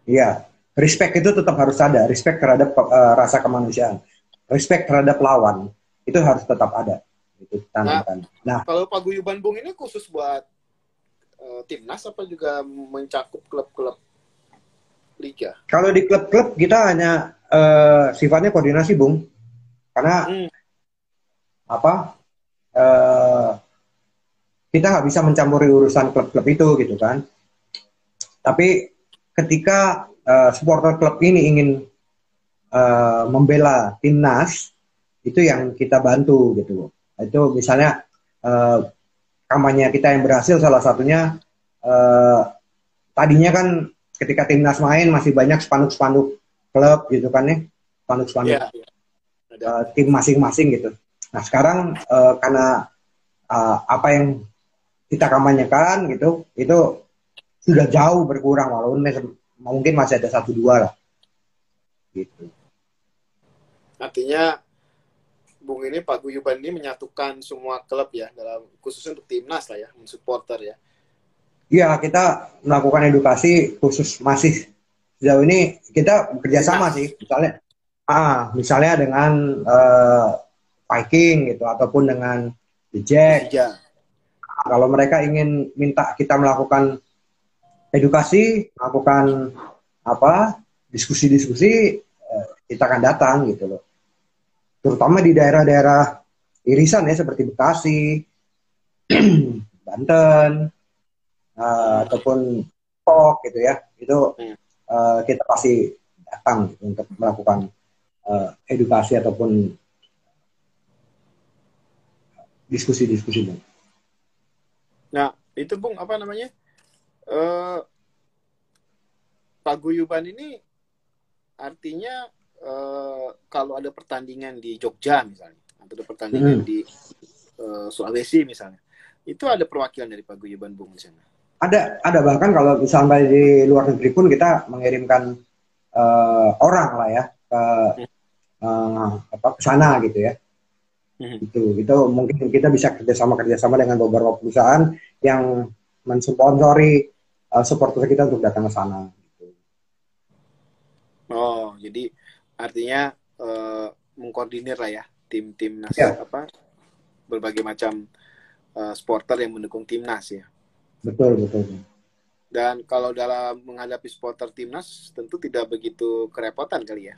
Iya, respect itu tetap harus ada, respect terhadap eh, rasa kemanusiaan, respect terhadap lawan itu harus tetap ada. Itu tanamkan. Nah, Kalau paguyuban Bung ini khusus buat eh, timnas apa juga mencakup klub-klub liga? kalau di klub-klub kita hanya eh, sifatnya koordinasi, bung, karena Hmm. apa? Eh, kita nggak bisa mencampuri urusan klub-klub itu gitu kan. Tapi ketika eh, supporter klub ini ingin eh, membela timnas, itu yang kita bantu gitu. Itu misalnya eh, kampanye kita yang berhasil salah satunya eh, tadinya kan ketika timnas main masih banyak spanduk-spanduk klub gitu kan ya, spanduk-spanduk Iya. iya. Ada. eh, tim masing-masing gitu. Nah sekarang eh, karena eh, apa yang kita kampanyekan gitu, itu sudah jauh berkurang walaupun mungkin masih ada satu dua lah. Gitu. Artinya Bung ini paguyuban ini menyatukan semua klub ya dalam khususnya untuk timnas lah ya, supporter ya. Iya kita melakukan edukasi khusus masih sejauh ini kita bekerja sama Timnas. sih, misalnya ah misalnya dengan eh, Viking gitu ataupun dengan The Jack. Kalau mereka ingin minta kita melakukan edukasi, melakukan apa diskusi-diskusi, eh, kita akan datang gitu loh. Terutama di daerah-daerah irisan ya seperti Bekasi, Banten, eh, ataupun Depok gitu ya, itu eh, kita pasti datang gitu, untuk melakukan eh, edukasi ataupun diskusi-diskusi. Bang. Nah, itu Bung apa namanya? Uh, paguyuban ini artinya uh, kalau ada pertandingan di Jogja misalnya, atau ada pertandingan hmm. di uh, Sulawesi misalnya, itu ada perwakilan dari paguyuban Bung di sana. Ada, ada bahkan kalau misalnya di luar negeri pun kita mengirimkan uh, orang lah ya ke uh, apa ke sana gitu ya. Hmm. Itu itu mungkin kita bisa kerjasama kerjasama dengan beberapa perusahaan yang mensponsori uh, supporter kita untuk datang ke sana. Gitu. Oh, jadi artinya uh, mengkoordinir lah ya tim-tim nas ya. apa berbagai macam uh, supporter yang mendukung timnas ya. Betul betul. Dan kalau dalam menghadapi supporter timnas tentu tidak begitu kerepotan kali ya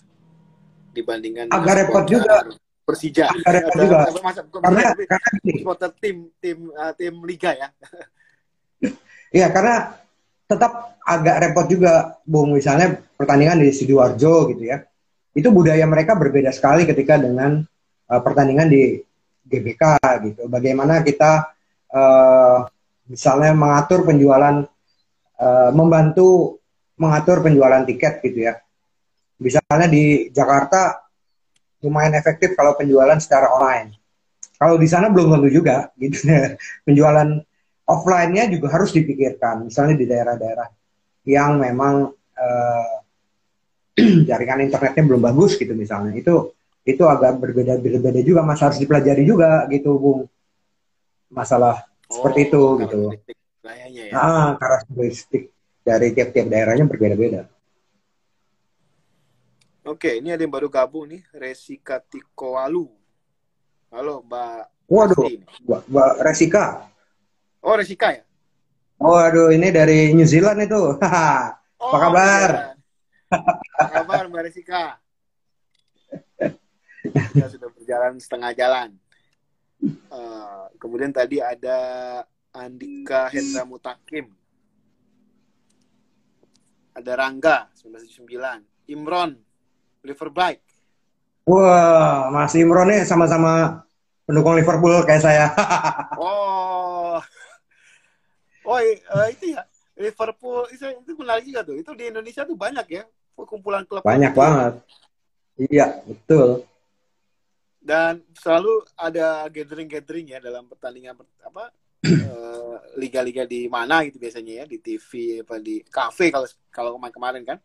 dibandingkan agak repot juga Persija. Agak repot juga. Masa, karena, karena supporter tim tim uh, tim liga ya. Iya karena tetap agak repot juga, Bung. Misalnya pertandingan di sidoarjo gitu ya. Itu budaya mereka berbeda sekali ketika dengan uh, pertandingan di GBK gitu. Bagaimana kita uh, misalnya mengatur penjualan, uh, membantu mengatur penjualan tiket gitu ya. Misalnya di Jakarta lumayan efektif kalau penjualan secara online. Kalau di sana belum tentu juga gitu. penjualan offline-nya juga harus dipikirkan. Misalnya di daerah-daerah yang memang uh, jaringan internetnya belum bagus gitu misalnya. Itu itu agak berbeda-beda juga mas harus dipelajari juga gitu bung masalah oh, seperti itu gitu ya. ah karakteristik dari tiap-tiap daerahnya berbeda-beda oke ini ada yang baru gabung nih Resika Tikowalu halo mbak waduh mbak, mbak Resika oh Resika ya Waduh, ini dari New Zealand itu. oh, Apa kabar? Ya. Apa kabar Mbak Resika? kita sudah berjalan setengah jalan. Uh, kemudian tadi ada Andika Hendra Mutakim. Ada Rangga 1979, Imron Liverbike. Wah, Mas Imron nih sama-sama pendukung Liverpool kayak saya. oh. Oh, uh, itu ya. Liverpool itu, itu menarik juga tuh. Itu di Indonesia tuh banyak ya kumpulan klub. Banyak banget. Iya, betul dan selalu ada gathering-gathering ya dalam pertandingan apa eh, liga-liga di mana gitu biasanya ya di TV apa di kafe kalau kalau kemarin-kemarin kan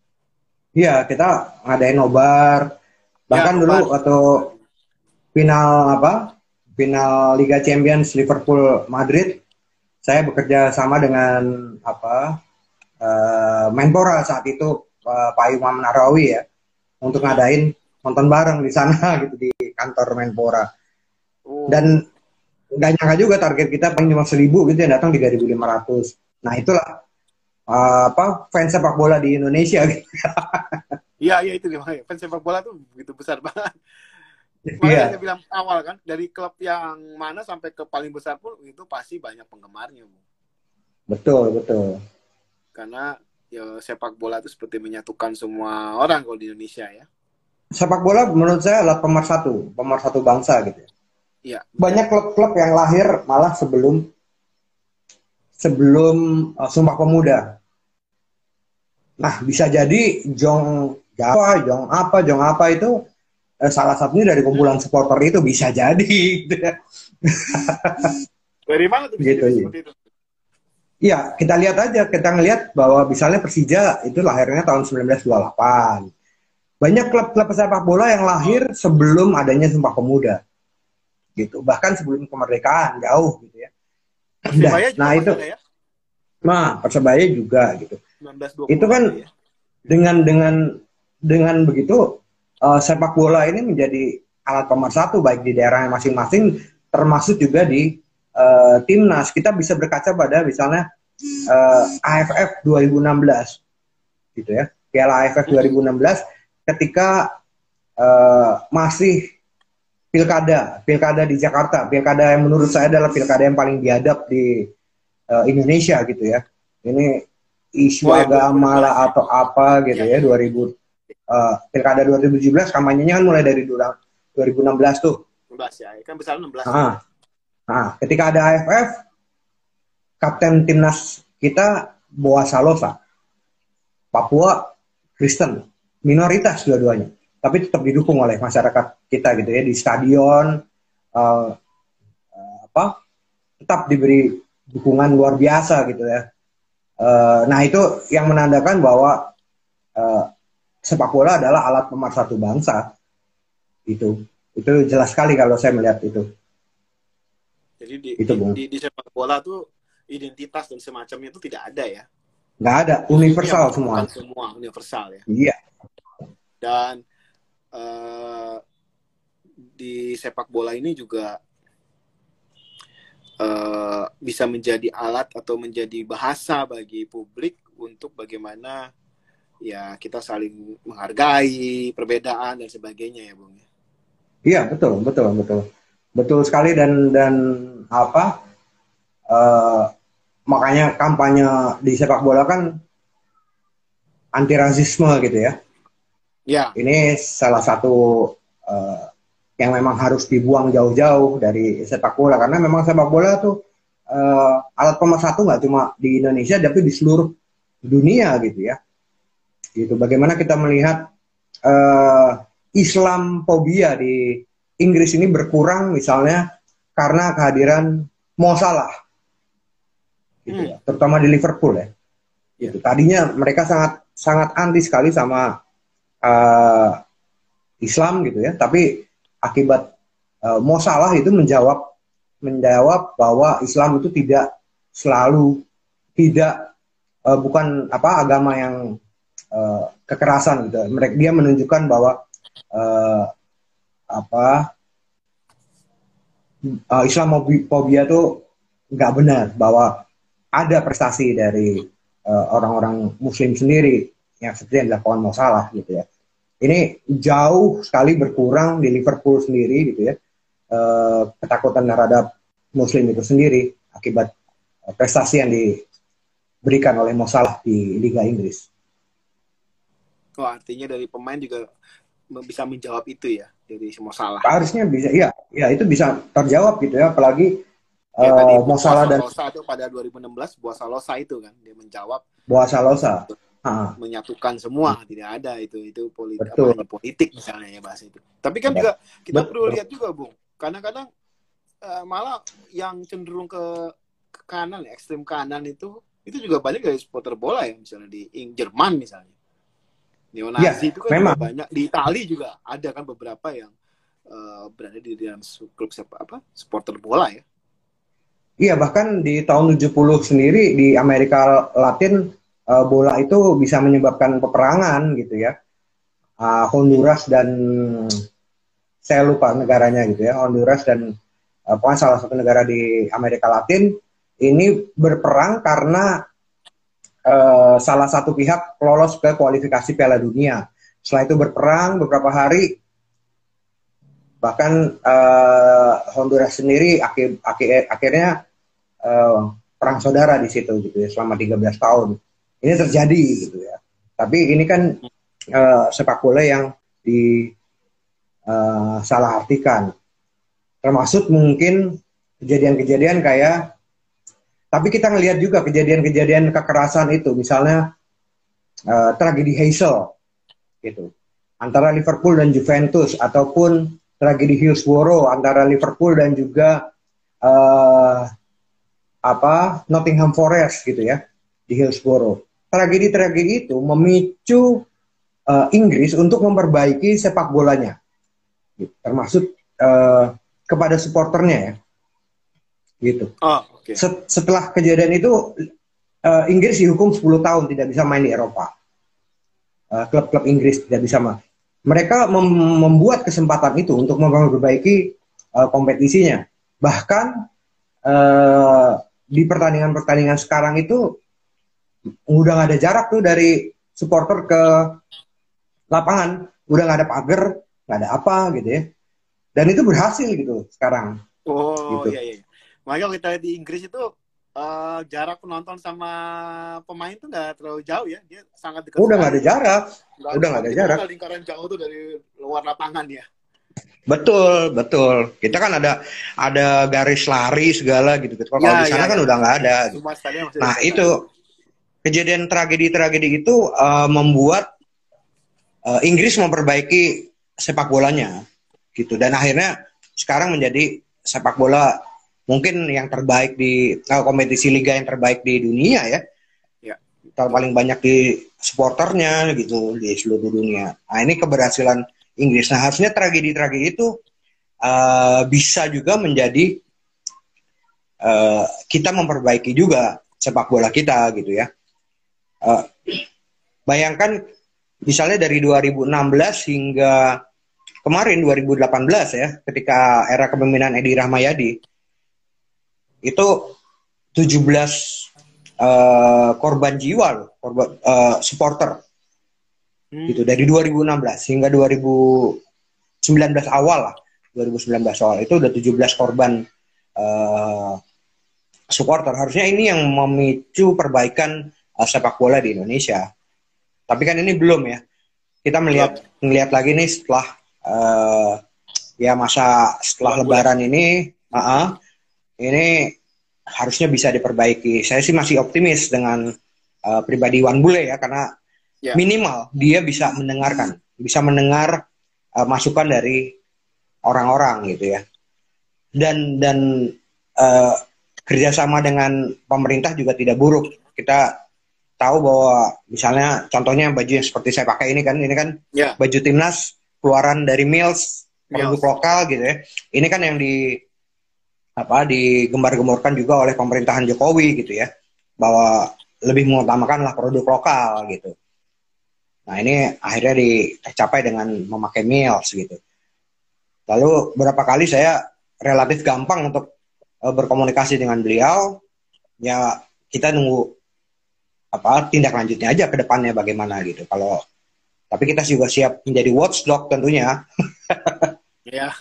iya kita ngadain nobar bahkan ya, dulu waktu final apa final Liga Champions Liverpool Madrid saya bekerja sama dengan apa uh, Menpora saat itu uh, Pak Imam Narawi ya untuk ngadain nonton bareng di sana gitu di kantor Menpora. Oh. Dan nggak nyangka juga target kita paling cuma seribu gitu yang datang 3.500. Nah itulah uh, apa fans sepak bola di Indonesia gitu. Iya iya itu dia fans sepak bola tuh begitu besar banget. Makanya yeah. saya bilang awal kan dari klub yang mana sampai ke paling besar pun itu pasti banyak penggemarnya. Bu. Betul betul. Karena ya sepak bola itu seperti menyatukan semua orang kalau di Indonesia ya sepak bola menurut saya adalah pemersatu, pemersatu bangsa gitu. Iya. Banyak klub-klub yang lahir malah sebelum sebelum uh, Sumpah Pemuda. Nah, bisa jadi Jong Jawa, Jong apa, Jong apa itu eh, salah satunya dari kumpulan supporter itu bisa jadi. Gitu ya. dari mana tuh bisa gitu, jadi itu? Iya, kita lihat aja, kita ngelihat bahwa misalnya Persija itu lahirnya tahun 1928 banyak klub-klub sepak bola yang lahir sebelum adanya Sumpah Pemuda. Gitu. Bahkan sebelum kemerdekaan jauh gitu ya. Persebaya nah, itu ya? Nah, Persebaya juga gitu. itu kan ya? dengan dengan dengan begitu uh, sepak bola ini menjadi alat pemersatu baik di daerah masing-masing termasuk juga di uh, timnas. Kita bisa berkaca pada misalnya uh, AFF 2016 gitu ya. Piala AFF 2016 ketika uh, masih pilkada, pilkada di Jakarta, pilkada yang menurut saya adalah pilkada yang paling biadab di uh, Indonesia gitu ya. Ini isu oh, agama lah atau apa gitu ya, ya 2000 uh, pilkada 2017 kampanyenya kan mulai dari 2016 tuh. 16 ya, kan besar 16. Nah, nah, ketika ada AFF kapten timnas kita Boa Salosa. Papua Kristen, minoritas dua-duanya, tapi tetap didukung oleh masyarakat kita gitu ya di stadion uh, uh, apa tetap diberi dukungan luar biasa gitu ya. Uh, nah itu yang menandakan bahwa uh, sepak bola adalah alat pemersatu bangsa. Itu itu jelas sekali kalau saya melihat itu. Jadi di, itu, di, di, di sepak bola tuh identitas dan semacamnya itu tidak ada ya? Nggak ada, universal semua. Semua universal ya. Iya. Dan uh, di sepak bola ini juga uh, bisa menjadi alat atau menjadi bahasa bagi publik untuk bagaimana ya kita saling menghargai perbedaan dan sebagainya ya bung iya betul betul betul. Betul sekali dan dan apa uh, makanya kampanye di sepak bola kan anti rasisme gitu ya ya ini salah satu uh, yang memang harus dibuang jauh-jauh dari sepak bola karena memang sepak bola tuh uh, alat pemersatu nggak cuma di Indonesia tapi di seluruh dunia gitu ya gitu. Bagaimana kita melihat uh, Islam fobia di Inggris ini berkurang misalnya karena kehadiran Mo Salah, gitu ya, hmm. terutama di Liverpool ya. Gitu. Tadinya mereka sangat sangat anti sekali sama uh, Islam gitu ya, tapi akibat uh, Mo Salah itu menjawab menjawab bahwa Islam itu tidak selalu tidak uh, bukan apa agama yang uh, kekerasan gitu. Mereka dia menunjukkan bahwa uh, apa uh, Islamophobia itu nggak benar bahwa ada prestasi dari orang-orang uh, Muslim sendiri yang seperti yang dilakukan mau salah gitu ya. Ini jauh sekali berkurang di Liverpool sendiri gitu ya. Uh, ketakutan terhadap Muslim itu sendiri akibat prestasi yang diberikan oleh Mo Salah di Liga Inggris. Oh, artinya dari pemain juga bisa menjawab itu ya dari semua salah. Harusnya bisa, iya, ya itu bisa terjawab gitu ya, apalagi ya, uh, tadi salah dan Salosa itu pada 2016 Buah Salosa itu kan dia menjawab. Buah Salosa. Menyatukan semua, hmm. tidak ada itu itu politik apa, politik misalnya ya bahasa itu. Tapi kan ya. juga kita Betul. perlu lihat juga, Bung. Kadang-kadang uh, malah yang cenderung ke, ke kanan, ekstrem kanan itu itu juga banyak dari supporter bola ya misalnya di Jerman misalnya neonazi ya, itu kan memang. banyak di Itali juga ada kan beberapa yang uh, berada di dalam klub apa supporter bola ya iya bahkan di tahun 70 sendiri di Amerika Latin uh, bola itu bisa menyebabkan peperangan gitu ya uh, Honduras dan saya lupa negaranya gitu ya Honduras dan uh, salah satu negara di Amerika Latin ini berperang karena uh, salah satu pihak lolos ke kualifikasi Piala Dunia. Setelah itu berperang beberapa hari, bahkan uh, Honduras sendiri akhir, akhir, akhirnya uh, perang saudara di situ gitu ya selama 13 tahun. Ini terjadi gitu ya. Tapi ini kan uh, sepak bola yang di uh, salah artikan. Termasuk mungkin kejadian-kejadian kayak tapi kita ngelihat juga kejadian-kejadian kekerasan itu, misalnya uh, tragedi Hazel, gitu, antara Liverpool dan Juventus, ataupun tragedi Hillsborough antara Liverpool dan juga uh, apa Nottingham Forest, gitu ya, di Hillsborough. Tragedi-tragedi itu memicu uh, Inggris untuk memperbaiki sepak bolanya, gitu. termasuk uh, kepada supporternya ya gitu. Oh, okay. Set, setelah kejadian itu uh, Inggris dihukum 10 tahun tidak bisa main di Eropa. Uh, klub-klub Inggris tidak bisa main. Mereka mem membuat kesempatan itu untuk memperbaiki uh, kompetisinya. Bahkan uh, di pertandingan-pertandingan sekarang itu udah nggak ada jarak tuh dari supporter ke lapangan, udah nggak ada pagar, nggak ada apa gitu ya. Dan itu berhasil gitu sekarang. Oh gitu. iya iya. Makanya kita di Inggris itu uh, jarak penonton sama pemain tuh nggak terlalu jauh ya. Dia sangat dekat. Udah nggak ada jarak. Gak udah nggak ada jarak. Lingkaran jauh tuh dari luar lapangan ya. Betul, betul. Kita kan ada ada garis lari segala gitu. gitu. Kalau ya, di sana ya, kan ya. udah nggak ada. Nah itu kejadian tragedi-tragedi itu uh, membuat uh, Inggris memperbaiki sepak bolanya gitu dan akhirnya sekarang menjadi sepak bola mungkin yang terbaik di uh, kompetisi liga yang terbaik di dunia ya. Ya. Paling banyak di supporternya gitu di seluruh dunia. Nah ini keberhasilan Inggris. Nah harusnya tragedi-tragedi itu uh, bisa juga menjadi uh, kita memperbaiki juga sepak bola kita gitu ya. Uh, bayangkan misalnya dari 2016 hingga kemarin 2018 ya, ketika era kepemimpinan Edi Rahmayadi itu 17 uh, korban jiwa loh, korban uh, supporter Hmm. Gitu dari 2016 hingga 2019 awal lah, 2019 awal itu udah 17 korban uh, supporter. Harusnya ini yang memicu perbaikan uh, sepak bola di Indonesia. Tapi kan ini belum ya. Kita melihat ya. melihat lagi nih setelah uh, ya masa setelah Lebaran ini, uh -uh, ini harusnya bisa diperbaiki. Saya sih masih optimis dengan uh, pribadi Wan Bule ya karena yeah. minimal dia bisa mendengarkan, bisa mendengar uh, masukan dari orang-orang gitu ya. Dan dan uh, kerjasama dengan pemerintah juga tidak buruk. Kita tahu bahwa misalnya contohnya baju yang seperti saya pakai ini kan, ini kan yeah. baju timnas keluaran dari Mills produk Mills. lokal gitu ya. Ini kan yang di apa digembar-gemborkan juga oleh pemerintahan Jokowi gitu ya bahwa lebih mengutamakan lah produk lokal gitu. Nah ini akhirnya dicapai dengan memakai meals gitu. Lalu beberapa kali saya relatif gampang untuk uh, berkomunikasi dengan beliau. Ya kita nunggu apa tindak lanjutnya aja ke depannya bagaimana gitu. Kalau tapi kita juga siap menjadi watchdog tentunya. Ya.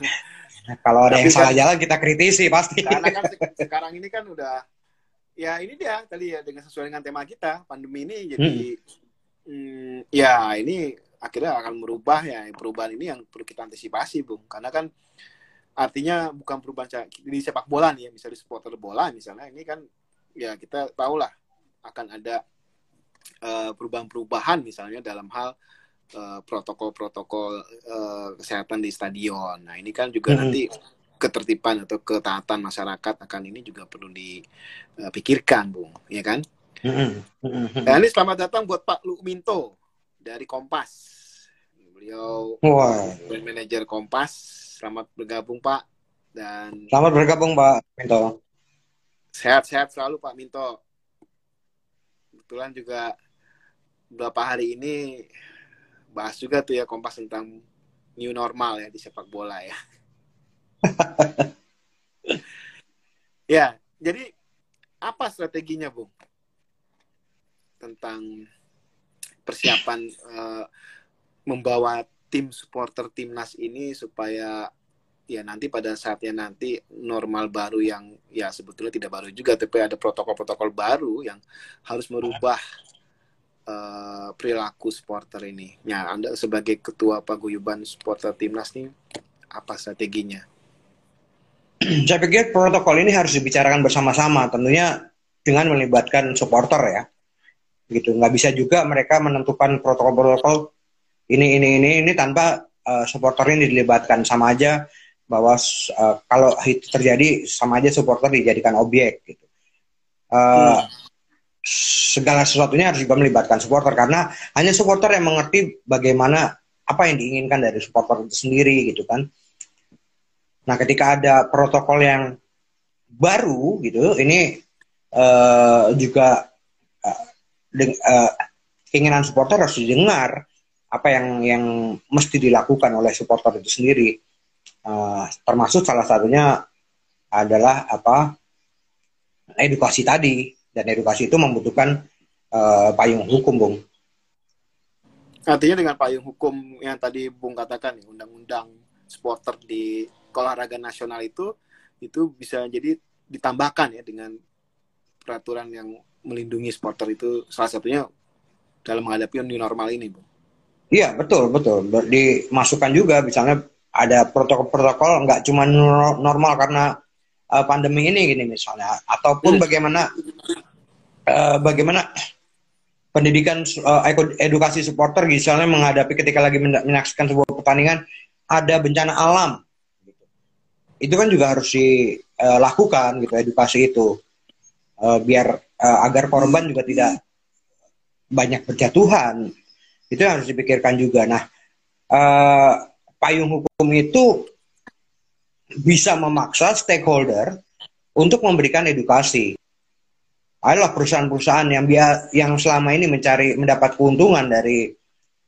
Kalau ada tapi yang kan, salah jalan kita kritisi pasti. Karena kan sekarang ini kan udah ya ini dia tadi ya dengan sesuai dengan tema kita pandemi ini jadi hmm Hmm, ya ini akhirnya akan merubah ya perubahan ini yang perlu kita antisipasi bung karena kan artinya bukan perubahan di sepak bola nih ya misalnya di supporter bola misalnya ini kan ya kita tahulah akan ada perubahan-perubahan misalnya dalam hal uh, protokol-protokol uh, kesehatan di stadion nah ini kan juga hmm. nanti ketertiban atau ketaatan masyarakat akan ini juga perlu dipikirkan bung ya kan Mm-hmm. Nah, ini selamat datang buat Pak Lukminto dari Kompas. Beliau wow. brand manager Kompas. Selamat bergabung Pak dan Selamat bergabung Pak Minto. Sehat-sehat selalu Pak Minto. Kebetulan juga beberapa hari ini bahas juga tuh ya Kompas tentang new normal ya di sepak bola ya. ya, jadi apa strateginya, Bung? tentang persiapan uh, membawa tim supporter timnas ini supaya ya nanti pada saatnya nanti normal baru yang ya sebetulnya tidak baru juga tapi ada protokol-protokol baru yang harus merubah uh, perilaku supporter ini. Ya, Anda sebagai ketua paguyuban supporter timnas nih apa strateginya? Saya pikir protokol ini harus dibicarakan bersama-sama, tentunya dengan melibatkan supporter ya gitu nggak bisa juga mereka menentukan protokol-protokol ini ini ini ini tanpa uh, supporter ini dilibatkan sama aja bahwa uh, kalau itu terjadi sama aja supporter dijadikan objek gitu. Uh, segala sesuatunya harus juga melibatkan supporter karena hanya supporter yang mengerti bagaimana apa yang diinginkan dari supporter itu sendiri gitu kan. Nah ketika ada protokol yang baru gitu ini uh, juga uh, keinginan supporter harus didengar apa yang yang mesti dilakukan oleh supporter itu sendiri uh, termasuk salah satunya adalah apa edukasi tadi dan edukasi itu membutuhkan uh, payung hukum bung artinya dengan payung hukum yang tadi bung katakan undang-undang supporter di olahraga nasional itu itu bisa jadi ditambahkan ya dengan peraturan yang melindungi supporter itu salah satunya dalam menghadapi new normal ini, Bu. Iya, betul, betul. Dimasukkan juga misalnya ada protokol-protokol nggak cuma normal karena uh, pandemi ini gini misalnya ataupun hmm. bagaimana uh, bagaimana pendidikan uh, edukasi supporter misalnya menghadapi ketika lagi menyaksikan sebuah pertandingan ada bencana alam gitu. itu kan juga harus dilakukan gitu edukasi itu uh, biar uh, agar korban juga tidak banyak berjatuhan itu harus dipikirkan juga nah uh, payung hukum itu bisa memaksa stakeholder untuk memberikan edukasi. Adalah perusahaan-perusahaan yang biar yang selama ini mencari mendapat keuntungan dari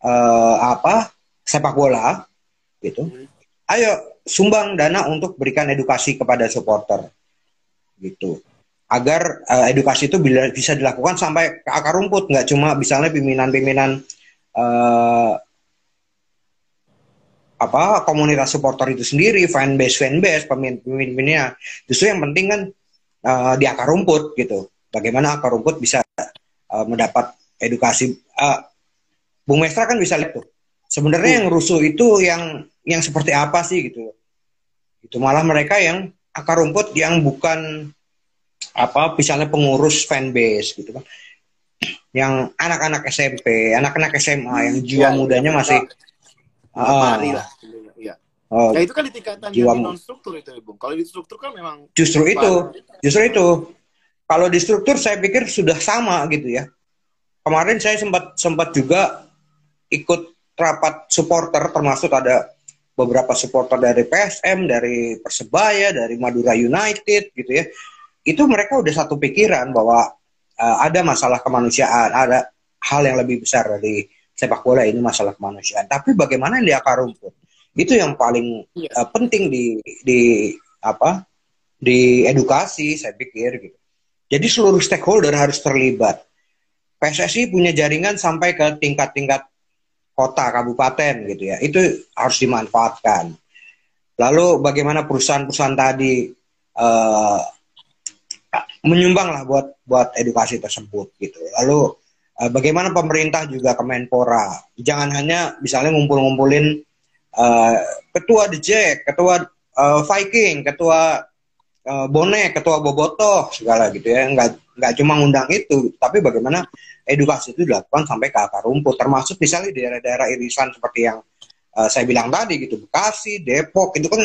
uh, apa sepak bola gitu. Ayo sumbang dana untuk berikan edukasi kepada supporter gitu. Agar uh, edukasi itu bila, bisa dilakukan sampai ke akar rumput nggak cuma misalnya pimpinan-pimpinan uh, apa komunitas supporter itu sendiri fanbase fanbase pemimpin-pemimpinnya justru yang penting kan uh, di akar rumput gitu bagaimana akar rumput bisa uh, mendapat edukasi. Uh, Bung Mestra kan bisa lihat tuh. Sebenarnya yang rusuh itu yang yang seperti apa sih gitu. Itu malah mereka yang akar rumput yang bukan apa misalnya pengurus fanbase gitu kan. Yang anak-anak SMP, anak-anak SMA yang jiwa ya, mudanya ya, masih uh, lah. Ya. Oh, nah itu kan di tingkatan jiwa yang non struktur itu, Bung. Kalau di struktur kan memang justru itu, justru itu kalau di struktur saya pikir sudah sama gitu ya. Kemarin saya sempat sempat juga ikut rapat supporter termasuk ada beberapa supporter dari PSM, dari Persebaya, dari Madura United gitu ya. Itu mereka udah satu pikiran bahwa uh, ada masalah kemanusiaan, ada hal yang lebih besar dari sepak bola ini masalah kemanusiaan. Tapi bagaimana di akar rumput? Itu yang paling uh, penting di di apa? di edukasi saya pikir gitu. Jadi seluruh stakeholder harus terlibat. PSSI punya jaringan sampai ke tingkat-tingkat kota, kabupaten gitu ya. Itu harus dimanfaatkan. Lalu bagaimana perusahaan-perusahaan tadi uh, menyumbang lah buat buat edukasi tersebut gitu. Lalu uh, bagaimana pemerintah juga Kemenpora. Jangan hanya misalnya ngumpul-ngumpulin uh, ketua DJ, ketua uh, Viking, ketua uh, bonek, ketua bobotoh segala gitu ya. Nggak nggak cuma ngundang itu, tapi bagaimana edukasi itu dilakukan sampai ke akar rumput, termasuk misalnya di daerah-daerah irisan seperti yang uh, saya bilang tadi gitu, Bekasi, Depok itu kan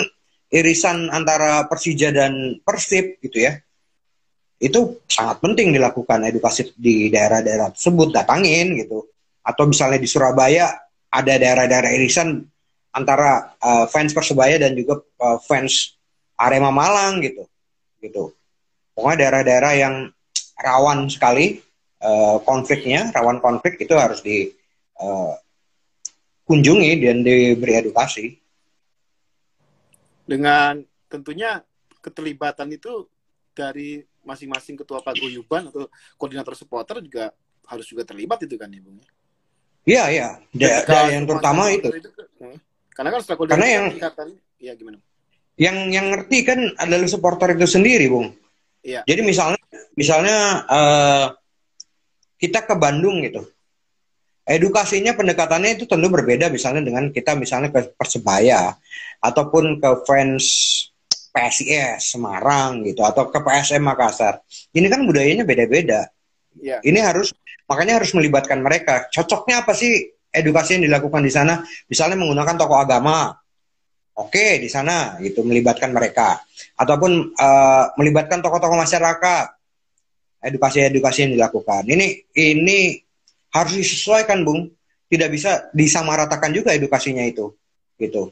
irisan antara Persija dan Persib gitu ya. Itu sangat penting dilakukan edukasi di daerah-daerah tersebut, datangin gitu. Atau misalnya di Surabaya ada daerah-daerah irisan antara uh, fans Persebaya dan juga uh, fans Arema Malang gitu. Gitu. Pokoknya daerah-daerah yang rawan sekali uh, konfliknya rawan konflik itu harus dikunjungi uh, dan diberi edukasi. Dengan tentunya keterlibatan itu dari masing-masing ketua paguyuban atau koordinator supporter juga harus juga terlibat itu kan ibu iya iya da, da, yang terutama itu. itu hmm. karena kan setelah karena yang ya gimana yang yang ngerti kan adalah supporter itu sendiri, Bung. Iya. Jadi misalnya misalnya uh, kita ke Bandung gitu. Edukasinya pendekatannya itu tentu berbeda misalnya dengan kita misalnya ke Persebaya ataupun ke fans PSIS Semarang gitu atau ke PSM Makassar. Ini kan budayanya beda-beda. Iya. Ini harus makanya harus melibatkan mereka. Cocoknya apa sih edukasi yang dilakukan di sana? Misalnya menggunakan tokoh agama Oke, di sana gitu melibatkan mereka ataupun uh, melibatkan tokoh-tokoh masyarakat. Edukasi-edukasi yang dilakukan. Ini ini harus disesuaikan, Bung. Tidak bisa disamaratakan juga edukasinya itu. Gitu.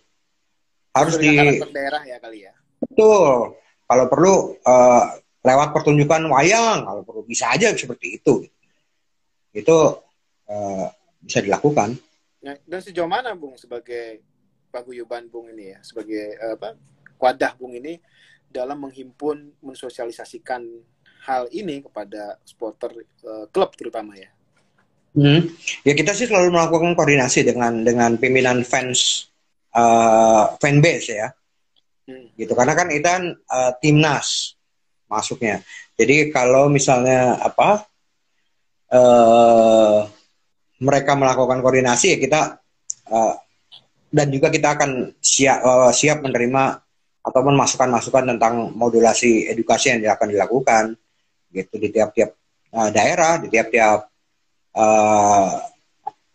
Harus di daerah ya kali ya. Betul. Kalau perlu uh, lewat pertunjukan wayang, kalau perlu bisa aja seperti itu. Itu uh, bisa dilakukan. Nah, dan sejauh mana, Bung, sebagai paguyuban Bung ini ya sebagai uh, apa wadah Bung ini dalam menghimpun mensosialisasikan hal ini kepada supporter uh, klub terutama ya. Hmm. Ya kita sih selalu melakukan koordinasi dengan dengan pimpinan fans uh, fanbase ya. Hmm. Gitu karena kan itu kan uh, timnas masuknya. Jadi kalau misalnya apa uh, mereka melakukan koordinasi ya kita uh, dan juga kita akan siap uh, siap menerima ataupun masukan-masukan tentang modulasi edukasi yang akan dilakukan gitu di tiap-tiap uh, daerah, di tiap-tiap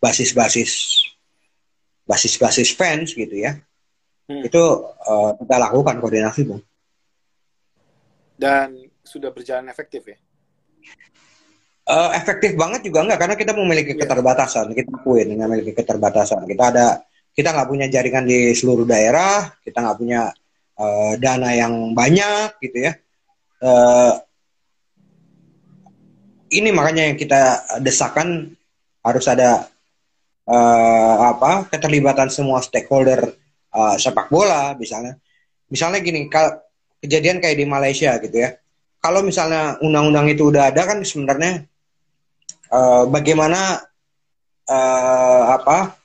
basis-basis basis-basis fans gitu ya. Hmm. Itu uh, kita lakukan koordinasi, Bung. Dan sudah berjalan efektif ya? Uh, efektif banget juga enggak karena kita memiliki yeah. keterbatasan kita akuin memiliki keterbatasan kita ada kita nggak punya jaringan di seluruh daerah kita nggak punya uh, dana yang banyak gitu ya uh, ini makanya yang kita desakan harus ada uh, apa keterlibatan semua stakeholder uh, sepak bola misalnya misalnya gini kejadian kayak di Malaysia gitu ya kalau misalnya undang-undang itu udah ada kan sebenarnya uh, bagaimana uh, apa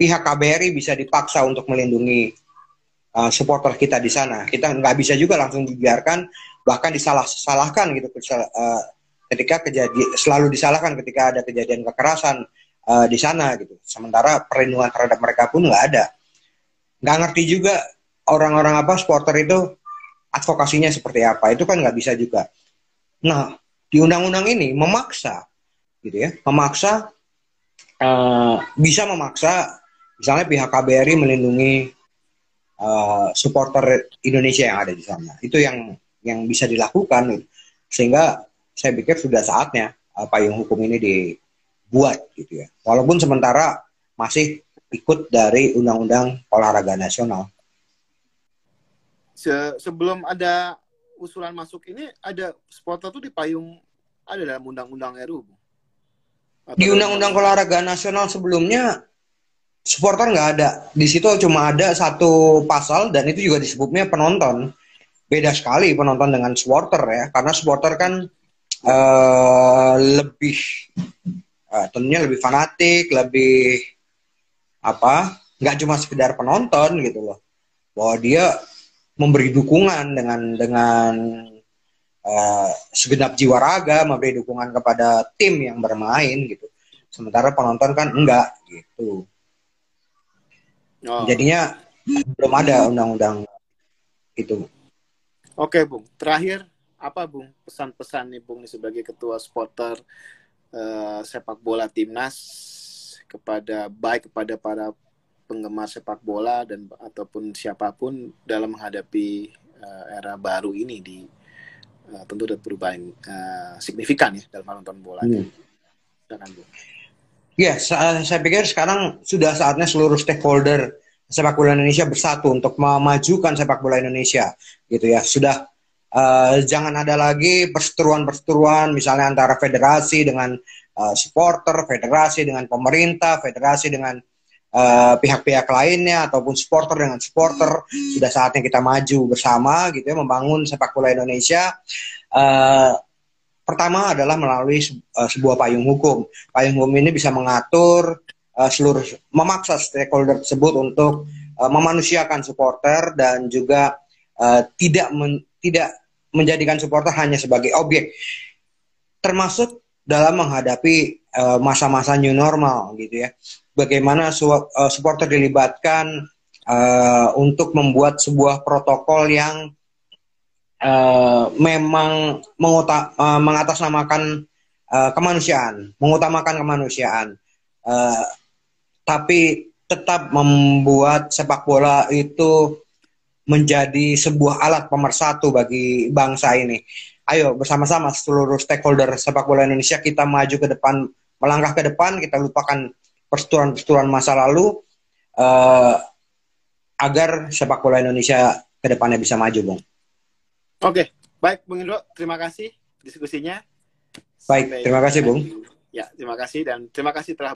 pihak KBRI bisa dipaksa untuk melindungi uh, supporter kita di sana. Kita nggak bisa juga langsung dibiarkan, bahkan disalah-salahkan gitu ketika kejadian selalu disalahkan ketika ada kejadian kekerasan uh, di sana gitu. Sementara perlindungan terhadap mereka pun nggak ada. Nggak ngerti juga orang-orang apa supporter itu advokasinya seperti apa. Itu kan nggak bisa juga. Nah di undang-undang ini memaksa gitu ya, memaksa uh, bisa memaksa misalnya pihak KBRI melindungi uh, supporter Indonesia yang ada di sana. Itu yang yang bisa dilakukan gitu. sehingga saya pikir sudah saatnya uh, payung hukum ini dibuat gitu ya. Walaupun sementara masih ikut dari Undang-Undang Olahraga Nasional. Se sebelum ada usulan masuk ini ada supporter tuh di payung ada dalam Undang-Undang RU di Undang-Undang Olahraga Nasional sebelumnya supporter nggak ada. Di situ cuma ada satu pasal dan itu juga disebutnya penonton. Beda sekali penonton dengan supporter ya, karena supporter kan uh, lebih uh, tentunya lebih fanatik, lebih apa? Nggak cuma sekedar penonton gitu loh. Bahwa dia memberi dukungan dengan dengan uh, segenap jiwa raga memberi dukungan kepada tim yang bermain gitu. Sementara penonton kan enggak gitu. Oh. Jadinya belum ada undang-undang itu. Oke, Bung. Terakhir apa, Bung? Pesan-pesan nih, Bung, sebagai ketua supporter uh, sepak bola timnas kepada baik kepada para penggemar sepak bola dan ataupun siapa pun dalam menghadapi uh, era baru ini di uh, tentu ada perubahan uh, signifikan ya dalam menonton bola. Hmm. Ya, saya, saya pikir sekarang sudah saatnya seluruh stakeholder sepak bola Indonesia bersatu untuk memajukan sepak bola Indonesia, gitu ya. Sudah uh, jangan ada lagi perseteruan-perseteruan, misalnya antara federasi dengan uh, supporter, federasi dengan pemerintah, federasi dengan pihak-pihak uh, lainnya ataupun supporter dengan supporter sudah saatnya kita maju bersama gitu ya membangun sepak bola Indonesia. Uh, pertama adalah melalui uh, sebuah payung hukum. Payung hukum ini bisa mengatur uh, seluruh memaksa stakeholder tersebut untuk uh, memanusiakan supporter dan juga uh, tidak men, tidak menjadikan supporter hanya sebagai objek termasuk dalam menghadapi masa-masa uh, new normal gitu ya bagaimana uh, supporter dilibatkan uh, untuk membuat sebuah protokol yang uh, memang menguta, uh, mengatasnamakan uh, kemanusiaan, mengutamakan kemanusiaan, uh, tapi tetap membuat sepak bola itu menjadi sebuah alat pemersatu bagi bangsa ini. Ayo bersama-sama seluruh stakeholder sepak bola Indonesia kita maju ke depan, melangkah ke depan, kita lupakan perseturuan-perseturuan masa lalu uh, agar sepak bola Indonesia ke depannya bisa maju, Bung. Oke, baik Bung Indro, terima kasih diskusinya. Baik, Sampai terima kasih, Bung. Ya, terima kasih dan terima kasih telah